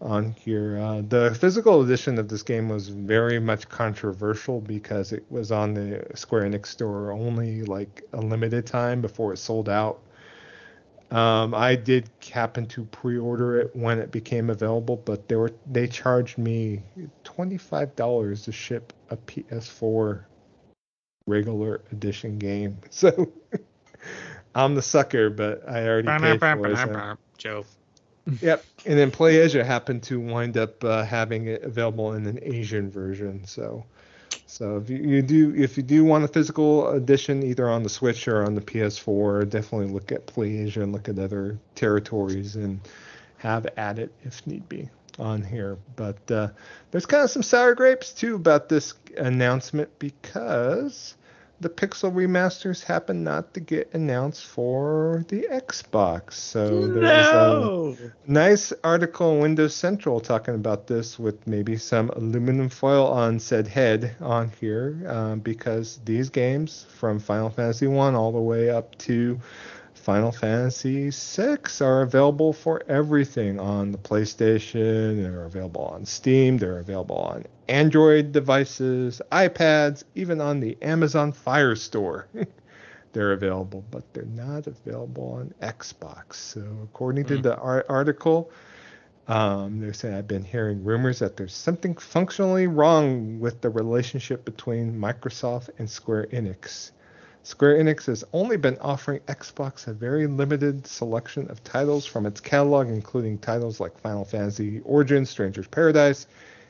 Speaker 2: on here. Uh, the physical edition of this game was very much controversial because it was on the Square Enix store only like a limited time before it sold out. Um, I did happen to pre-order it when it became available, but they were they charged me twenty-five dollars to ship a PS4 regular edition game. So I'm the sucker, but I already paid for it. So.
Speaker 3: Joe.
Speaker 2: Yep, and then PlayAsia happened to wind up uh, having it available in an Asian version. So, so if you, you, do if you do want a physical edition, either on the Switch or on the PS4, definitely look at PlayAsia and look at other territories and have at it if need be on here. But uh, there's kind of some sour grapes too about this announcement because the Pixel remasters happen not to get announced for the Xbox. So there's
Speaker 3: No.
Speaker 2: a nice article in Windows Central talking about this with maybe some aluminum foil on said head on here um, because these games from Final Fantasy 1 all the way up to Final Fantasy VI are available for everything on the PlayStation. They're available on Steam. They're available on Android devices, iPads, even on the Amazon Fire Store. they're available, but they're not available on Xbox. So, according to
Speaker 3: Mm.
Speaker 2: the ar- article, um, they're saying I've been hearing rumors that there's something functionally wrong with the relationship between Microsoft and Square Enix. Square Enix has only been offering Xbox a very limited selection of titles from its catalog, including titles like Final Fantasy Origins, Stranger's Paradise,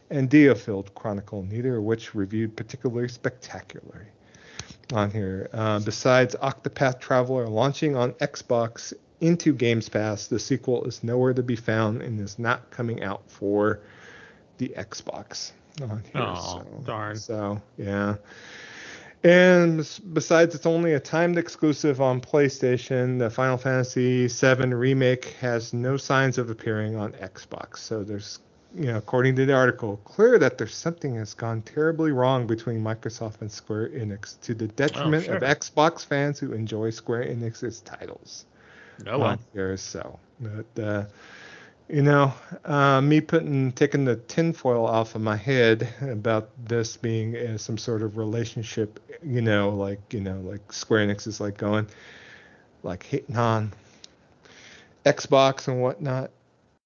Speaker 2: and Diofield Chronicle, neither of which reviewed particularly spectacularly on here. Uh, besides Octopath Traveler launching on Xbox into Games Pass, the sequel is nowhere to be found and is not coming out for the Xbox on here.
Speaker 3: Aw,
Speaker 2: so,
Speaker 3: darn.
Speaker 2: So, yeah. And besides, it's only a timed exclusive on PlayStation. The Final Fantasy VII remake has no signs of appearing on Xbox. So there's, you know, according to the article, clear that there's something that's gone terribly wrong between Microsoft and Square Enix to the detriment of
Speaker 3: sure.
Speaker 2: Xbox fans who enjoy Square Enix's titles
Speaker 3: No one.
Speaker 2: on. So, but uh, you know, uh, me putting taking the tinfoil off of my head about this being uh, some sort of relationship, you know, like you know, like Square Enix is like going, like hitting on Xbox and whatnot.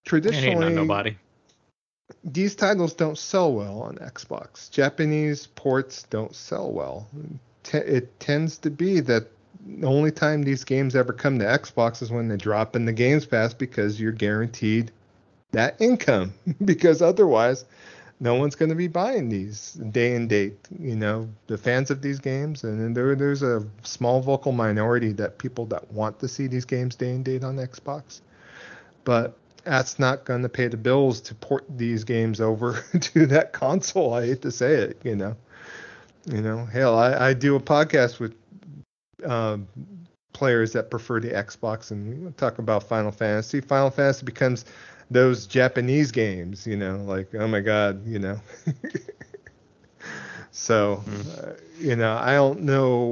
Speaker 2: Traditionally,
Speaker 3: on nobody.
Speaker 2: These titles don't sell well on Xbox. Japanese ports don't sell well. It tends to be that the only time these games ever come to Xbox is when they drop in the Games Pass because you're guaranteed that income. because otherwise, no one's going to be buying these day and date. You know, the fans of these games, and there there's a small vocal minority that people that want to see these games day and date on Xbox. But that's not going to pay the bills to port these games over to that console. I hate to say it, you know. You know, hell, I, I do a podcast with um, players that prefer the Xbox, and talk about Final Fantasy. Final Fantasy becomes those Japanese games, you know, like oh my god, you know. so, uh, you know, I don't know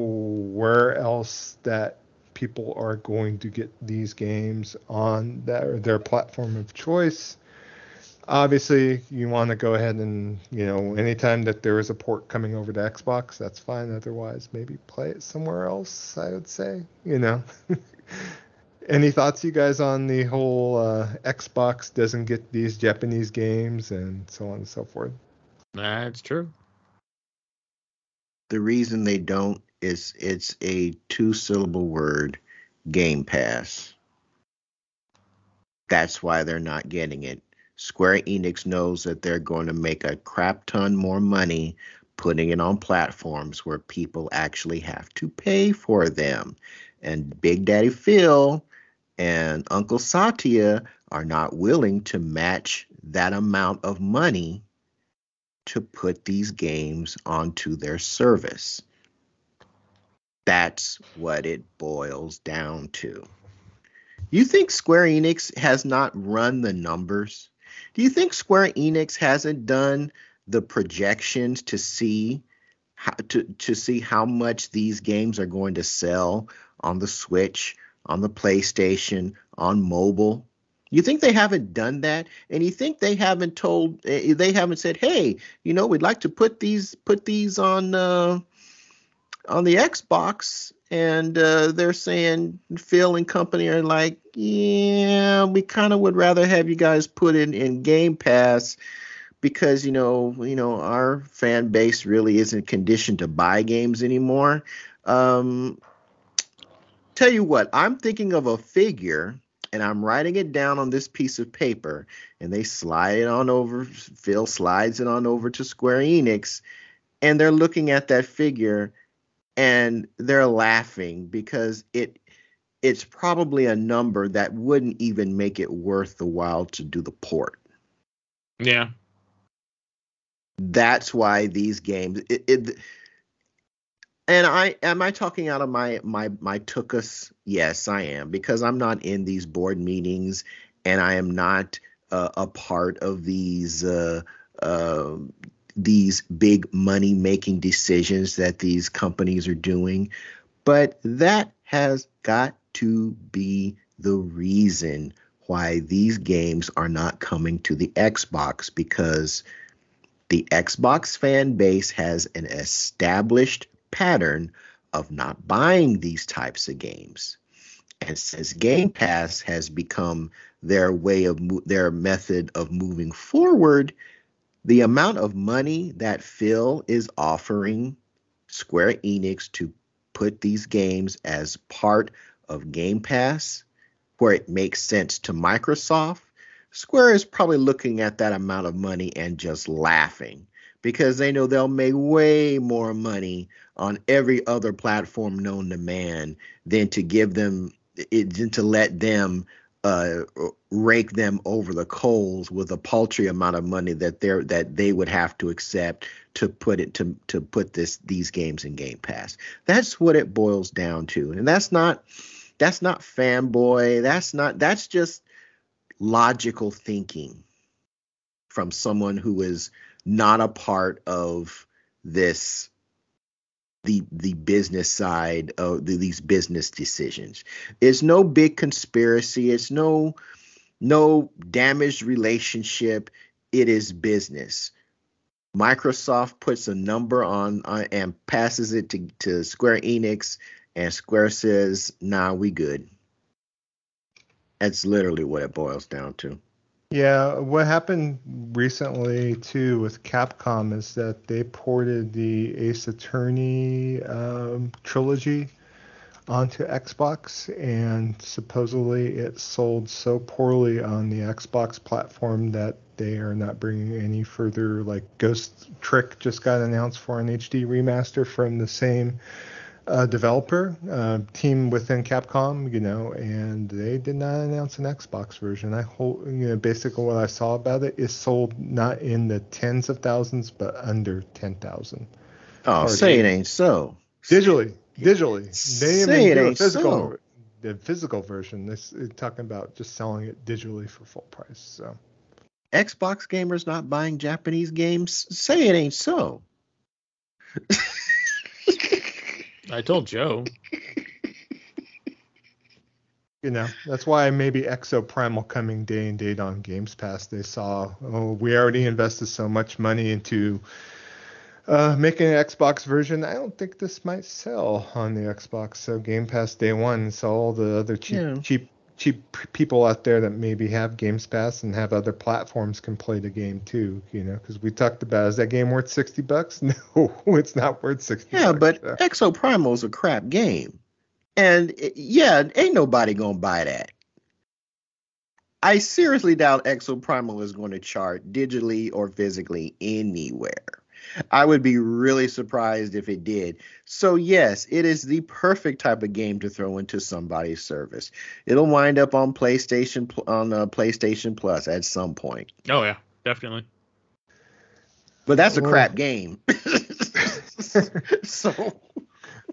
Speaker 2: where else that people are going to get these games on their their platform of choice. Obviously, you want to go ahead and you know anytime that there is a port coming over to Xbox, that's fine. Otherwise, maybe play it somewhere else. I would say, you know. Any thoughts, you guys, on the whole uh, Xbox doesn't get these Japanese games and so on and so forth?
Speaker 3: That's true.
Speaker 1: The reason they don't is it's a two syllable word Game Pass. That's why they're not getting it. Square Enix knows that they're going to make a crap ton more money putting it on platforms where people actually have to pay for them. And Big Daddy Phil and Uncle Satya are not willing to match that amount of money to put these games onto their service. That's what it boils down to. You think Square Enix has not run the numbers? Do you think Square Enix hasn't done the projections to see how to, to see how much these games are going to sell on the Switch, on the PlayStation, on mobile? You think they haven't done that? And you think they haven't told eh, they haven't said, "Hey, you know, we'd like to put these put these on uh, on the Xbox and uh, they're saying Phil and company are like, yeah, we kind of would rather have you guys put in in Game Pass because you know you know our fan base really isn't conditioned to buy games anymore. Um, tell you what, I'm thinking of a figure and I'm writing it down on this piece of paper, and they slide it on over. Phil slides it on over to Square Enix, and they're looking at that figure and they're laughing because it it's probably a number that wouldn't even make it worth the while to do the port.
Speaker 3: Yeah.
Speaker 1: That's why these games it, it and I am I talking out of my my my tookus? Yes, I am because I'm not in these board meetings and I am not uh, a part of these uh, uh, these big money making decisions that these companies are doing. But that has got to be the reason why these games are not coming to the Xbox because the Xbox fan base has an established pattern of not buying these types of games. And since Game Pass has become their way of mo- their method of moving forward, the amount of money that Phil is offering Square Enix to put these games as part of Game Pass, where it makes sense to Microsoft, Square is probably looking at that amount of money and just laughing because they know they'll make way more money on every other platform known to man than to give them than to let them uh, rake them over the coals with a paltry amount of money that they that they would have to accept to put it to to put this these games in Game Pass. That's what it boils down to, and that's not that's not fanboy. That's not that's just logical thinking from someone who is not a part of this the the business side of the, these business decisions. It's no big conspiracy. It's no no damaged relationship. It is business. Microsoft puts a number on, on and passes it to, to Square Enix, and Square says, "Nah, we good." That's literally what it boils down to.
Speaker 2: Yeah, what happened recently too with Capcom is that they ported the Ace Attorney um, trilogy onto Xbox, and supposedly it sold so poorly on the Xbox platform that they are not bringing any further. Like Ghost Trick just got announced for an HD remaster from the same uh, developer uh, team within Capcom, you know, and they did not announce an Xbox version. I hope, you know, basically what I saw about it is sold not in the tens of thousands, but under ten thousand.
Speaker 1: Oh, say it ain't so.
Speaker 2: Digitally, digitally.
Speaker 1: They say it ain't
Speaker 2: physical,
Speaker 1: so.
Speaker 2: The physical version. This is talking about just selling it digitally for full price. So.
Speaker 1: Xbox gamers not buying Japanese games. Say it ain't so.
Speaker 3: I told Joe.
Speaker 2: You know, that's why maybe Exoprimal coming day and date on Games Pass. They saw, oh, we already invested so much money into uh, making an Xbox version. I don't think this might sell on the Xbox. So Game Pass day one, so all the other cheap,
Speaker 1: Yeah.
Speaker 2: cheap, cheap people out there that maybe have Games Pass and have other platforms can play the game too. You know, because we talked about is that game worth sixty bucks? No, it's not worth sixty.
Speaker 1: Yeah, but
Speaker 2: so.
Speaker 1: Exoprimal is a crap game. And it- yeah, ain't nobody gonna buy that. I seriously doubt Exo Exoprimal is going to chart digitally or physically anywhere. I would be really surprised if it did. So yes, it is the perfect type of game to throw into somebody's service. It'll wind up on PlayStation on uh, PlayStation Plus at some point.
Speaker 3: Oh yeah, definitely.
Speaker 1: But that's a
Speaker 2: Well-
Speaker 1: crap game. so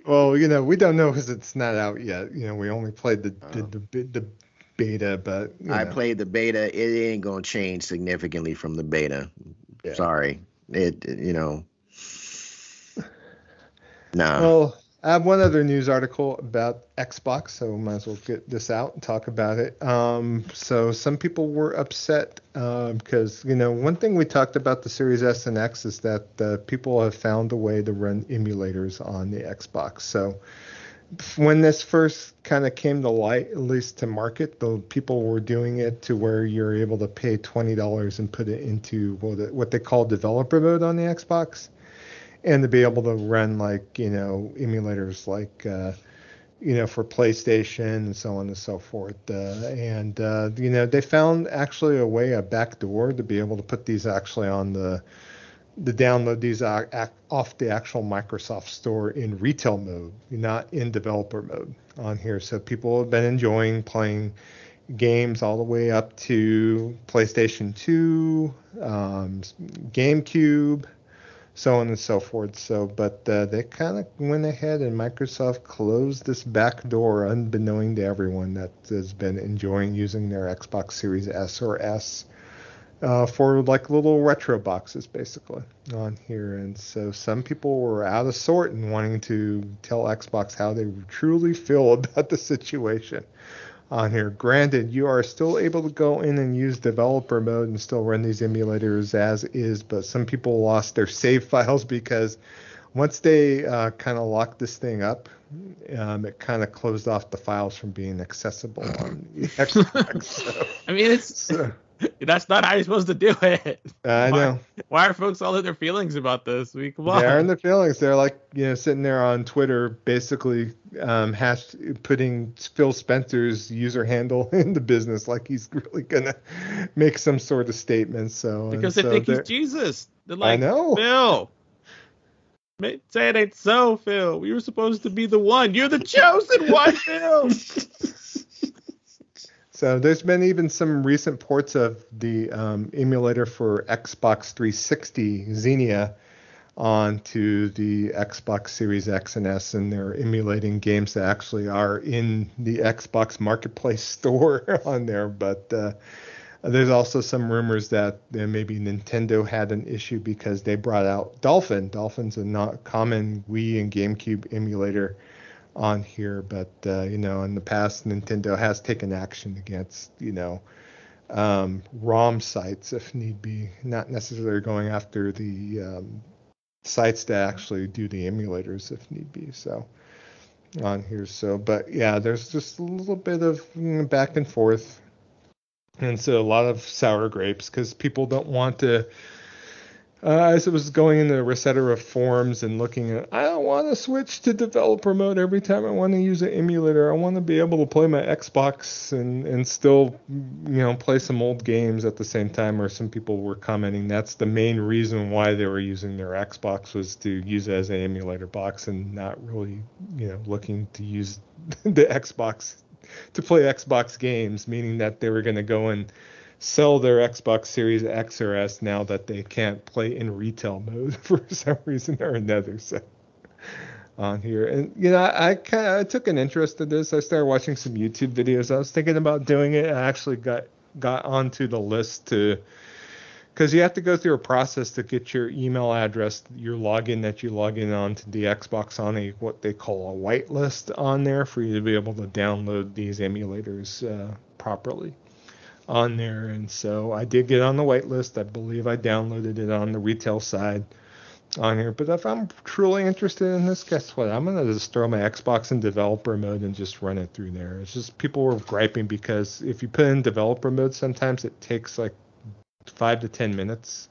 Speaker 2: Well, you know, we don't know because it's not out yet. You know, we only played the the,
Speaker 1: Oh.
Speaker 2: the, the, the beta, but
Speaker 1: I
Speaker 2: know,
Speaker 1: played the beta. It ain't gonna change significantly from the beta.
Speaker 2: Yeah.
Speaker 1: Sorry. It you know. Nah.
Speaker 2: Well, I have one other news article about Xbox, so might as well get this out and talk about it. Um, so some people were upset because you know one thing we talked about the Series S and X is that uh, people have found a way to run emulators on the Xbox. So when this first kind of came to light, at least to market, the people were doing it to where you're able to pay twenty dollars and put it into what they call developer mode on the Xbox and to be able to run like you know emulators like uh, you know for PlayStation and so on and so forth. Uh, and uh, you know they found actually a way, a back door to be able to put these actually on the the download these uh, off the actual Microsoft Store in retail mode, not in developer mode on here. So people have been enjoying playing games all the way up to PlayStation 2, um, GameCube, so on and so forth. So, but uh, they kind of went ahead and Microsoft closed this back door, unbeknown to everyone that has been enjoying using their Xbox Series S or S uh, for like little retro boxes, basically on here. And so some people were out of sort and wanting to tell Xbox how they truly feel about the situation on here. Granted, you are still able to go in and use developer mode and still run these emulators as is, but some people lost their save files because once they uh, kind of locked this thing up, um, it kind of closed off the files from being accessible on the Xbox. So,
Speaker 3: I mean, it's
Speaker 2: so,
Speaker 3: that's not how you're supposed to do it.
Speaker 2: I know.
Speaker 3: Why are folks all in their feelings about this? We come on.
Speaker 2: They're in the feelings. They're like, you know, sitting there on Twitter, basically um, hash putting Phil Spencer's user handle in the business, like he's really gonna make some sort of statement. So
Speaker 3: because they
Speaker 2: so
Speaker 3: think he's Jesus. They're
Speaker 2: I
Speaker 3: like,
Speaker 2: know.
Speaker 3: Phil. Say it ain't so, Phil. We were supposed to be the one. You're the chosen one, Phil.
Speaker 2: So there's been even some recent ports of the um, emulator for Xbox 360 Xenia onto the Xbox Series X and S, and they're emulating games that actually are in the Xbox Marketplace store on there. But uh, there's also some rumors that uh, maybe Nintendo had an issue because they brought out Dolphin. Dolphin's a not common Wii and GameCube emulator on here, but uh, you know, in the past, Nintendo has taken action against you know um, ROM sites if need be, not necessarily going after the um, sites that actually do the emulators if need be. So on here, so but yeah, there's just a little bit of mm, back and forth, and so a lot of sour grapes because people don't want to. Uh, as it was going into the of forums and looking at, I don't want to switch to developer mode every time I want to use an emulator. I want to be able to play my Xbox and, and still, you know, play some old games at the same time. Or some people were commenting that's the main reason why they were using their Xbox was to use it as an emulator box and not really, you know, looking to use the Xbox to play Xbox games, meaning that they were going to go and sell their Xbox Series X or S now that they can't play in retail mode for some reason or another. So on here, and you know, I, kind of took an interest in this. I started watching some YouTube videos. I was thinking about doing it. I actually got got onto the list to because you have to go through a process to get your email address, your login that you log in on to the Xbox on a what they call a whitelist on there for you to be able to download these emulators uh, properly on there. And so I did get on the whitelist. I believe I downloaded it on the retail side on here. But if I'm truly interested in this, guess what? I'm gonna just throw my Xbox in developer mode and just run it through there. It's just people were griping because if you put in developer mode, sometimes it takes like five to ten minutes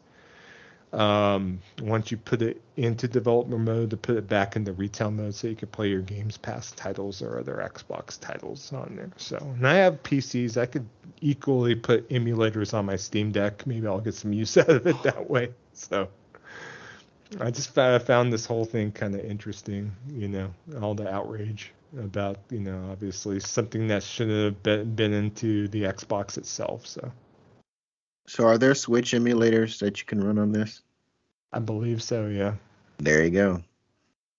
Speaker 2: um, once you put it into developer mode to put it back into retail mode so you can play your Games Pass titles or other Xbox titles on there. So, and I have PCs. I could equally put emulators on my Steam Deck. Maybe I'll get some use out of it that way. So, I just found this whole thing kind of interesting, you know, all the outrage about, you know, obviously something that shouldn't have been, been into the Xbox itself. So,
Speaker 1: So are there Switch emulators that you can run on this?
Speaker 2: I believe so, yeah.
Speaker 1: There you go.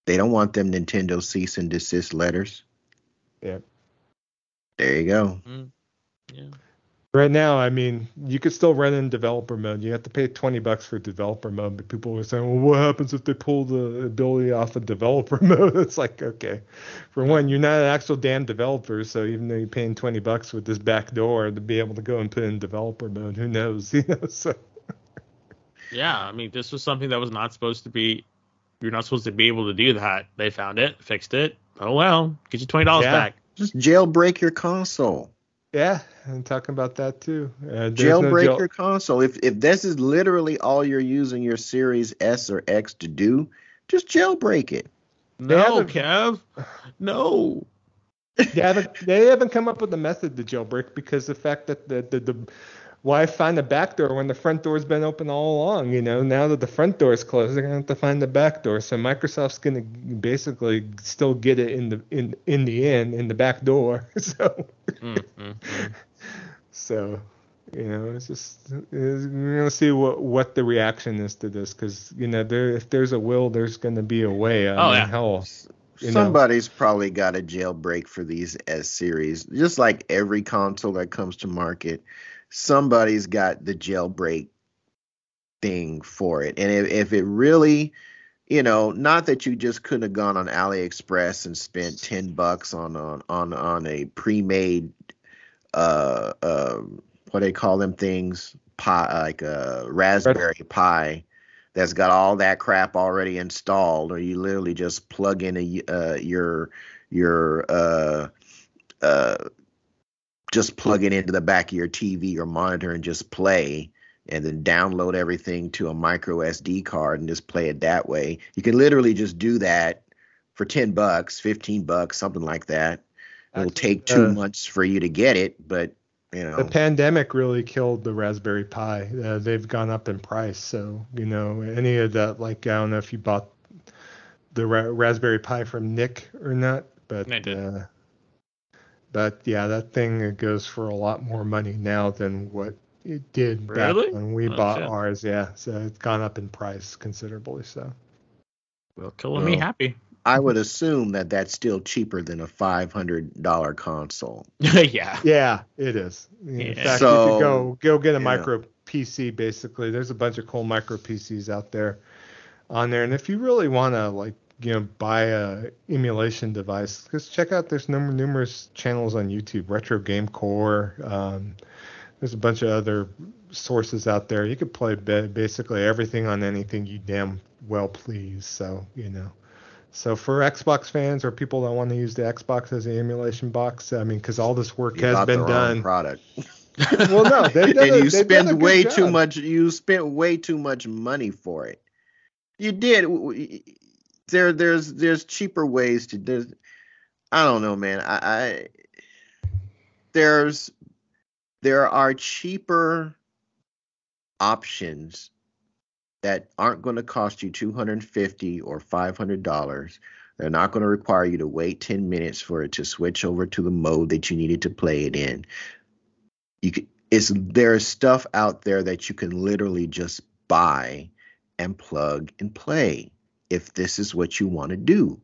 Speaker 1: They don't want them Nintendo cease and desist letters.
Speaker 2: Yep.
Speaker 1: There you go.
Speaker 3: Mm. Yeah.
Speaker 2: Right now, I mean, you could still run in developer mode. You have to pay 20 bucks for developer mode, but people were saying, well, what happens if they pull the ability off of developer mode? It's like, okay, for one, you're not an actual damn developer, so even though you're paying 20 bucks with this back door to be able to go and put in developer mode, who knows? You know, so
Speaker 3: Yeah, I mean, this was something that was not supposed to be. You're not supposed to be able to do that. They found it, fixed it. Oh well, get you twenty dollars
Speaker 2: Yeah.
Speaker 3: back.
Speaker 1: Just jailbreak your console.
Speaker 2: Yeah, I'm talking about that too. Uh, there's no
Speaker 1: Jailbreak
Speaker 2: jail-
Speaker 1: your console. If if this is literally all you're using your Series S or X to do, just jailbreak it.
Speaker 3: No,
Speaker 2: haven't-
Speaker 3: Kev. No.
Speaker 2: they haven't they haven't come up with a method to jailbreak because the fact that the the, the why find the back door when the front door's been open all along? You know, now that the front door is closed, they're gonna have to find the back door. So Microsoft's gonna basically still get it in the in in the end in the back door. So
Speaker 3: Mm, mm, mm.
Speaker 2: so you know, it's just it's, we're gonna see what what the reaction is to this because you know there if there's a will, there's gonna be a way. I
Speaker 3: Oh,
Speaker 2: mean,
Speaker 3: yeah.
Speaker 2: hell, You know.
Speaker 1: Somebody's probably got a jailbreak for these S series. Just like every console that comes to market, somebody's got the jailbreak thing for it. And if, if it really, you know, not that you just couldn't have gone on AliExpress and spent ten bucks on on on, on a pre-made uh uh what they call them things pie like a raspberry Pi that's got all that crap already installed, or you literally just plug in a uh, your your uh, uh, just plug it into the back of your TV or monitor and just play, and then download everything to a micro SD card and just play it that way. You can literally just do that for ten bucks, fifteen bucks, something like that. It'll take two
Speaker 2: uh,
Speaker 1: months for you to get it, but you know.
Speaker 2: The pandemic really killed the Raspberry Pi. Uh, they've gone up in price. So, you know, any of that, like, I don't know if you bought the Ra- Raspberry Pi from Nick or not, but,
Speaker 3: I did.
Speaker 2: Uh, but yeah, that thing goes for a lot more money now than what it did back when we
Speaker 3: Oh,
Speaker 2: bought
Speaker 3: shit.
Speaker 2: ours. Yeah. So it's gone up in price considerably. So,
Speaker 3: Well, killing me happy.
Speaker 1: I would assume that that's still cheaper than a five hundred dollar console.
Speaker 3: yeah.
Speaker 2: Yeah, it is. In
Speaker 3: Yeah.
Speaker 2: fact,
Speaker 1: So,
Speaker 2: you could go go get a
Speaker 1: yeah.
Speaker 2: micro PC. Basically, there's a bunch of cool micro PCs out there on there, and if you really want to like you know buy a emulation device, just check out there's num- numerous channels on YouTube, Retro Game Corps. Um, there's a bunch of other sources out there. You could play ba- basically everything on anything you damn well please. So you know. So for Xbox fans or people that want to use the Xbox as an emulation box, I mean, because all this work
Speaker 1: You
Speaker 2: has been done.
Speaker 1: Product.
Speaker 2: well, no, they've
Speaker 1: and
Speaker 2: a-
Speaker 1: you
Speaker 2: they've done a
Speaker 1: spend way too much. You spent way too much money for it. You did. There, there's, there's cheaper ways to. There's, I don't know, man. I, I there's, there are cheaper options that aren't going to cost you 250 or 500 dollars. They're not going to require you to wait 10 minutes for it to switch over to the mode that you needed to play it in. You can, it's there's stuff out there that you can literally just buy and plug and play if this is what you want to do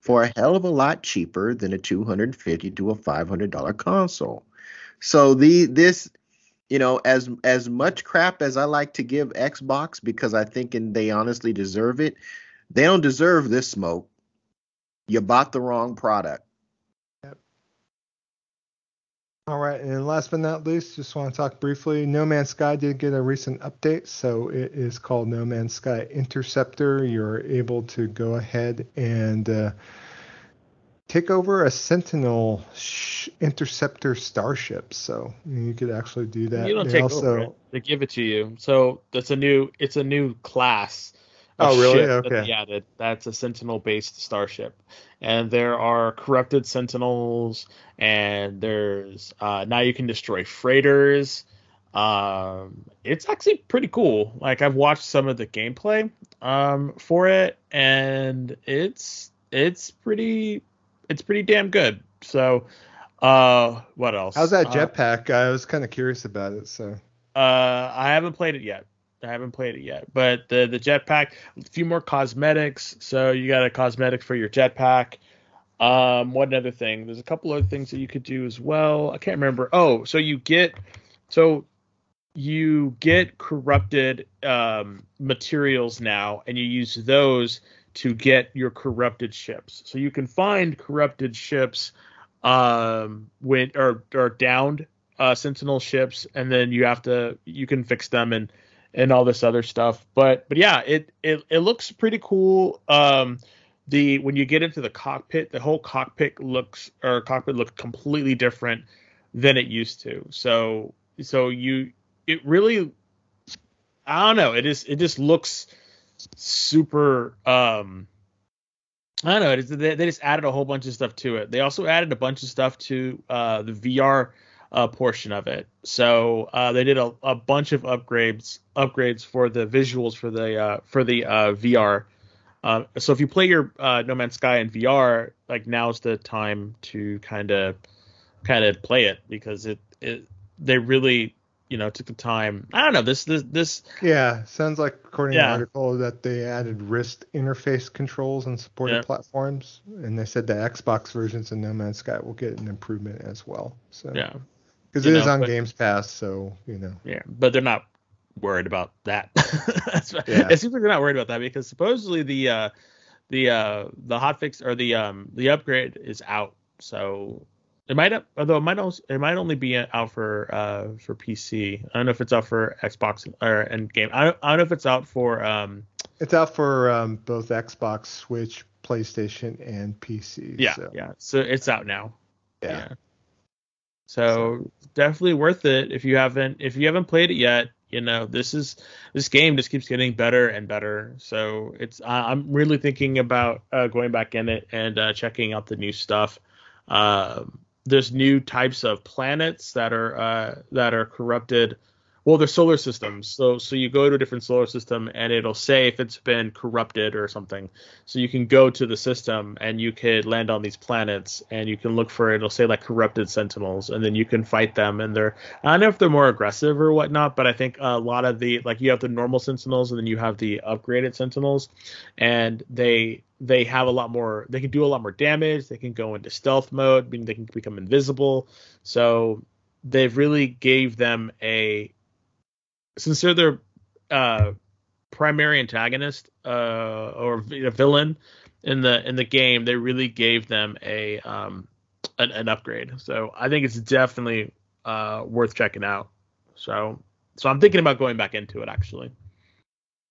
Speaker 1: for a hell of a lot cheaper than a 250 to a 500 dollar console. So the this you know as as much crap as I like to give Xbox because I think and they honestly deserve it, they don't deserve this smoke. You bought the wrong product.
Speaker 2: All right, and last but not least, just want to talk briefly. No Man's Sky did get a recent update, so it is called No Man's Sky Interceptor. You're able to go ahead and uh, take over a Sentinel sh- interceptor starship. So you could actually do that.
Speaker 3: You don't
Speaker 2: They
Speaker 3: take
Speaker 2: also,
Speaker 3: over it; they give it to you. So that's a new. It's a new class. Of
Speaker 2: Oh, really?
Speaker 3: ship that
Speaker 2: Okay.
Speaker 3: they added. That's a Sentinel-based starship, and there are corrupted Sentinels, and there's uh, now you can destroy freighters. Um, it's actually pretty cool. Like I've watched some of the gameplay um, for it, and it's it's pretty it's pretty damn good. So, uh, what else?
Speaker 2: How's that
Speaker 3: Uh,
Speaker 2: jetpack? I was kind of curious about it. So
Speaker 3: uh, I haven't played it yet. I haven't played it yet, but the the jetpack, a few more cosmetics. So you got a cosmetic for your jetpack. Um, one other thing, there's a couple other things that you could do as well. I can't remember. Oh, so you get, so you get corrupted um, materials now, and you use those to get your corrupted ships. So you can find corrupted ships um, when or or downed uh, Sentinel ships, and then you have to you can fix them and and all this other stuff. But but yeah, it it, it looks pretty cool. Um, the when you get into the cockpit, the whole cockpit looks or cockpit looks completely different than it used to. So so you it really I don't know. It is it just looks super um I don't know. It is, they, they just added a whole bunch of stuff to it. They also added a bunch of stuff to uh, the VR uh, portion of it. So uh, they did a, a bunch of upgrades upgrades for the visuals for the uh, for the uh, VR. Uh, so if you play your uh, No Man's Sky in VR, like now's the time to kind of kind of play it because it, it they really you know took the time. I don't know this this this
Speaker 2: yeah, sounds like according to
Speaker 3: Yeah.
Speaker 2: the article that they added wrist interface controls on supported
Speaker 3: Yeah.
Speaker 2: platforms, and they said the Xbox versions of No Man's Sky will get an improvement as well. So
Speaker 3: yeah
Speaker 2: because it is
Speaker 3: know,
Speaker 2: on
Speaker 3: but-
Speaker 2: Games Pass, so you know.
Speaker 3: Yeah, but they're not worried about that.
Speaker 2: Yeah.
Speaker 3: It seems like they're not worried about that because supposedly the uh, the uh, the hotfix or the um, the upgrade is out. So it might up although it might also, it might only be out for uh, for PC. I don't know if it's out for Xbox or and game. I don't, I don't know if it's out for um
Speaker 2: It's out for um, both Xbox, Switch, PlayStation, and PC.
Speaker 3: yeah
Speaker 2: so,
Speaker 3: yeah. So it's out now.
Speaker 2: yeah.
Speaker 3: So definitely worth it if you haven't if you haven't played it yet. You know this is this game just keeps getting better and better. So it's I'm really thinking about uh, going back in it and uh, checking out the new stuff. Um there's new types of planets that are uh, that are corrupted. Well, they're solar systems. So so you go to a different solar system and it'll say if it's been corrupted or something. So you can go to the system and you could land on these planets and you can look for it'll say like corrupted sentinels and then you can fight them and they're I don't know if they're more aggressive or whatnot, but I think a lot of the like you have the normal sentinels and then you have the upgraded sentinels and they they have a lot more they can do a lot more damage, they can go into stealth mode, meaning they can become invisible. So they've really gave them a since they're their uh, primary antagonist uh, or villain in the in the game, they really gave them a um, an, an upgrade. So I think it's definitely uh, worth checking out. So so I'm thinking about going back into it actually.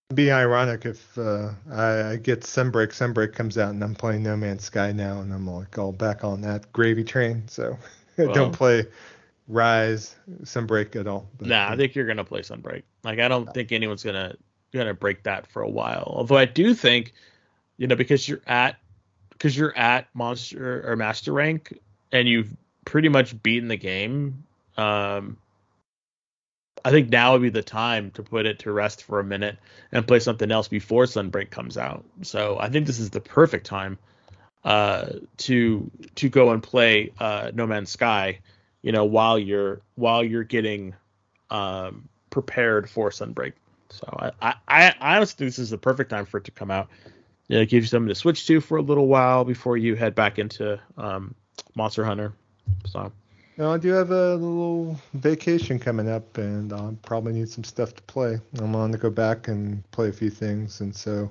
Speaker 2: It'd be ironic if uh, I, I get Sunbreak. Sunbreak comes out and I'm playing No Man's Sky now, and I'm like all back on that gravy train. So
Speaker 3: Well.
Speaker 2: don't play Rise, Sunbreak at all. But,
Speaker 3: Nah, I think you're gonna play Sunbreak. Like I don't think anyone's gonna gonna break that for a while. Although I do think, you know, because you're at because you're at monster or master rank and you've pretty much beaten the game. Um, I think now would be the time to put it to rest for a minute and play something else before Sunbreak comes out. So I think this is the perfect time uh, to to go and play uh, No Man's Sky. You know, while you're while you're getting um, prepared for Sunbreak. So I, I, I honestly think this is the perfect time for it to come out. Yeah, it gives you something to switch to for a little while before you head back into um, Monster Hunter. So
Speaker 2: No, I do have a little vacation coming up, and I'll probably need some stuff to play. I'm on to go back and play a few things, and so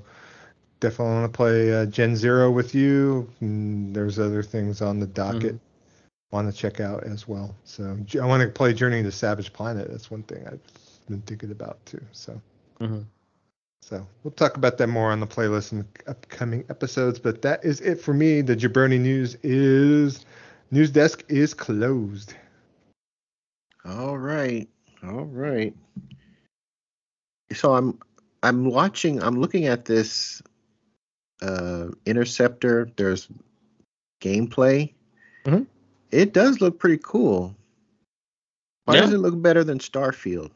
Speaker 2: definitely want to play uh, Gen Zero with you. And there's other things on the docket want to check out as well. So I want to play Journey to Savage Planet. That's one thing I've been thinking about too. So
Speaker 3: mhm.
Speaker 2: So we'll talk about that more on the playlist in upcoming episodes. But that is it for me. The Jabroni news is news desk is closed.
Speaker 1: All right. All right. So I'm I'm watching I'm looking at this uh interceptor. There's gameplay.
Speaker 3: Mhm.
Speaker 1: It does look pretty cool. Why
Speaker 3: Yeah.
Speaker 1: does it look better than Starfield?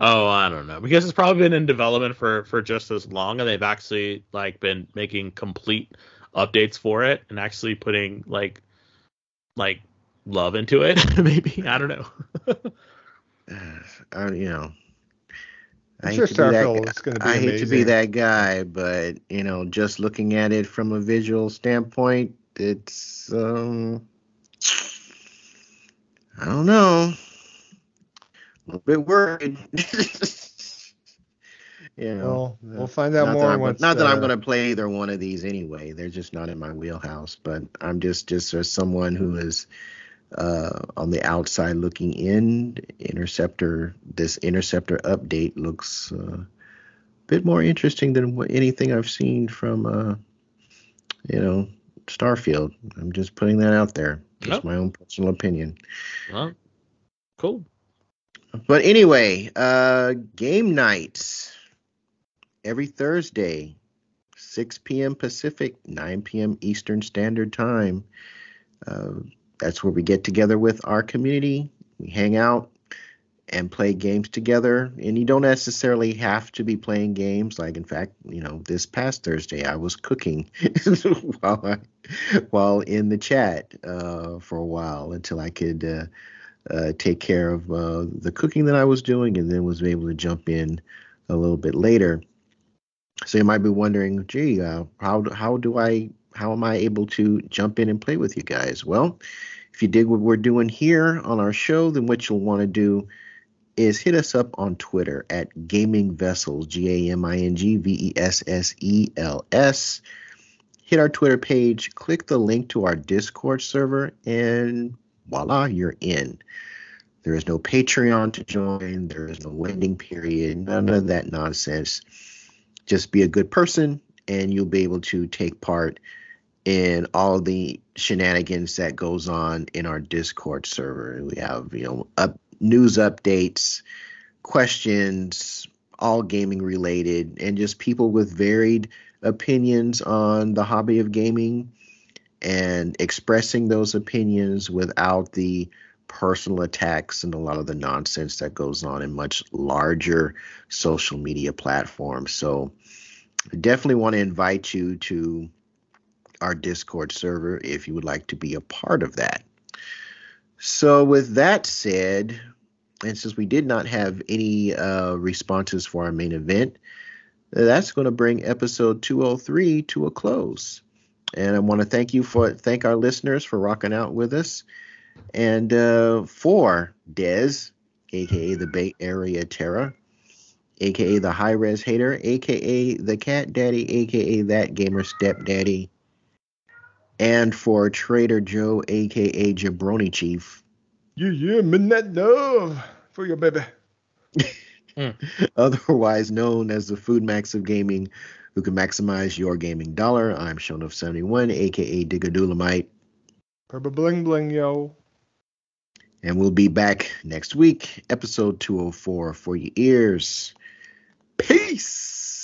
Speaker 3: Oh, I don't know because it's probably been in development for for just as long, and they've actually like been making complete updates for it and actually putting like like love into it. Maybe I don't know.
Speaker 1: I, you know, I
Speaker 2: I'm
Speaker 1: hate
Speaker 2: sure
Speaker 1: to be that
Speaker 2: Starfield
Speaker 1: guy-
Speaker 2: is going to be
Speaker 1: I
Speaker 2: amazing.
Speaker 1: hate to be that guy, but you know, just looking at it from a visual standpoint, it's um, I don't know, a little bit worried. you know,
Speaker 2: Well, we'll find out more once.
Speaker 1: not that I'm
Speaker 2: uh,
Speaker 1: going to play either one of these anyway. They're just not in my wheelhouse. But I'm just just as someone who is uh, on the outside looking in. Interceptor. This interceptor update looks uh, a bit more interesting than anything I've seen from uh, you know Starfield. I'm just putting that out there. Just
Speaker 3: Yep.
Speaker 1: my own personal opinion.
Speaker 3: well, cool.
Speaker 1: But anyway, uh, game nights every Thursday, 6 p.m. Pacific, 9 p.m. Eastern Standard Time. Uh, that's where we get together with our community. We hang out and play games together. And you don't necessarily have to be playing games. Like, in fact, you know, this past Thursday, I was cooking while I, while in the chat uh, for a while until I could. Uh, uh, take care of uh, the cooking that I was doing, and then was able to jump in a little bit later. So you might be wondering, gee, uh, how how do I how am I able to jump in and play with you guys? Well, if you dig what we're doing here on our show, then what you'll want to do is hit us up on Twitter at Gaming Vessels, G A M I N G V E S S E L S. Hit our Twitter page, click the link to our Discord server, and voila, you're in. There is no Patreon to join. There is no waiting period. None of that nonsense. Just be a good person, and you'll be able to take part in all the shenanigans that goes on in our Discord server. We have you know up, news updates, questions, all gaming related, and just people with varied opinions on the hobby of gaming and expressing those opinions without the personal attacks and a lot of the nonsense that goes on in much larger social media platforms. So definitely want to invite you to our Discord server if you would like to be a part of that. So with that said, and since we did not have any uh, responses for our main event, that's going to bring episode 203 to a close. And I want to thank you for thank our listeners for rocking out with us. And uh, for Dez, aka the Bay Area Terror, aka the High Res Hater, aka the Cat Daddy, aka that Gamer Stepdaddy, and for Trader Joe, aka Jabroni Chief,
Speaker 2: Yeah, yeah, midnight love for your baby. Hmm.
Speaker 1: otherwise known as the Food Max of Gaming, who can maximize your gaming dollar. I'm Shonuff71, aka Digadulamite.
Speaker 2: Purple bling bling, yo.
Speaker 1: And we'll be back next week, episode 204 for your ears. Peace.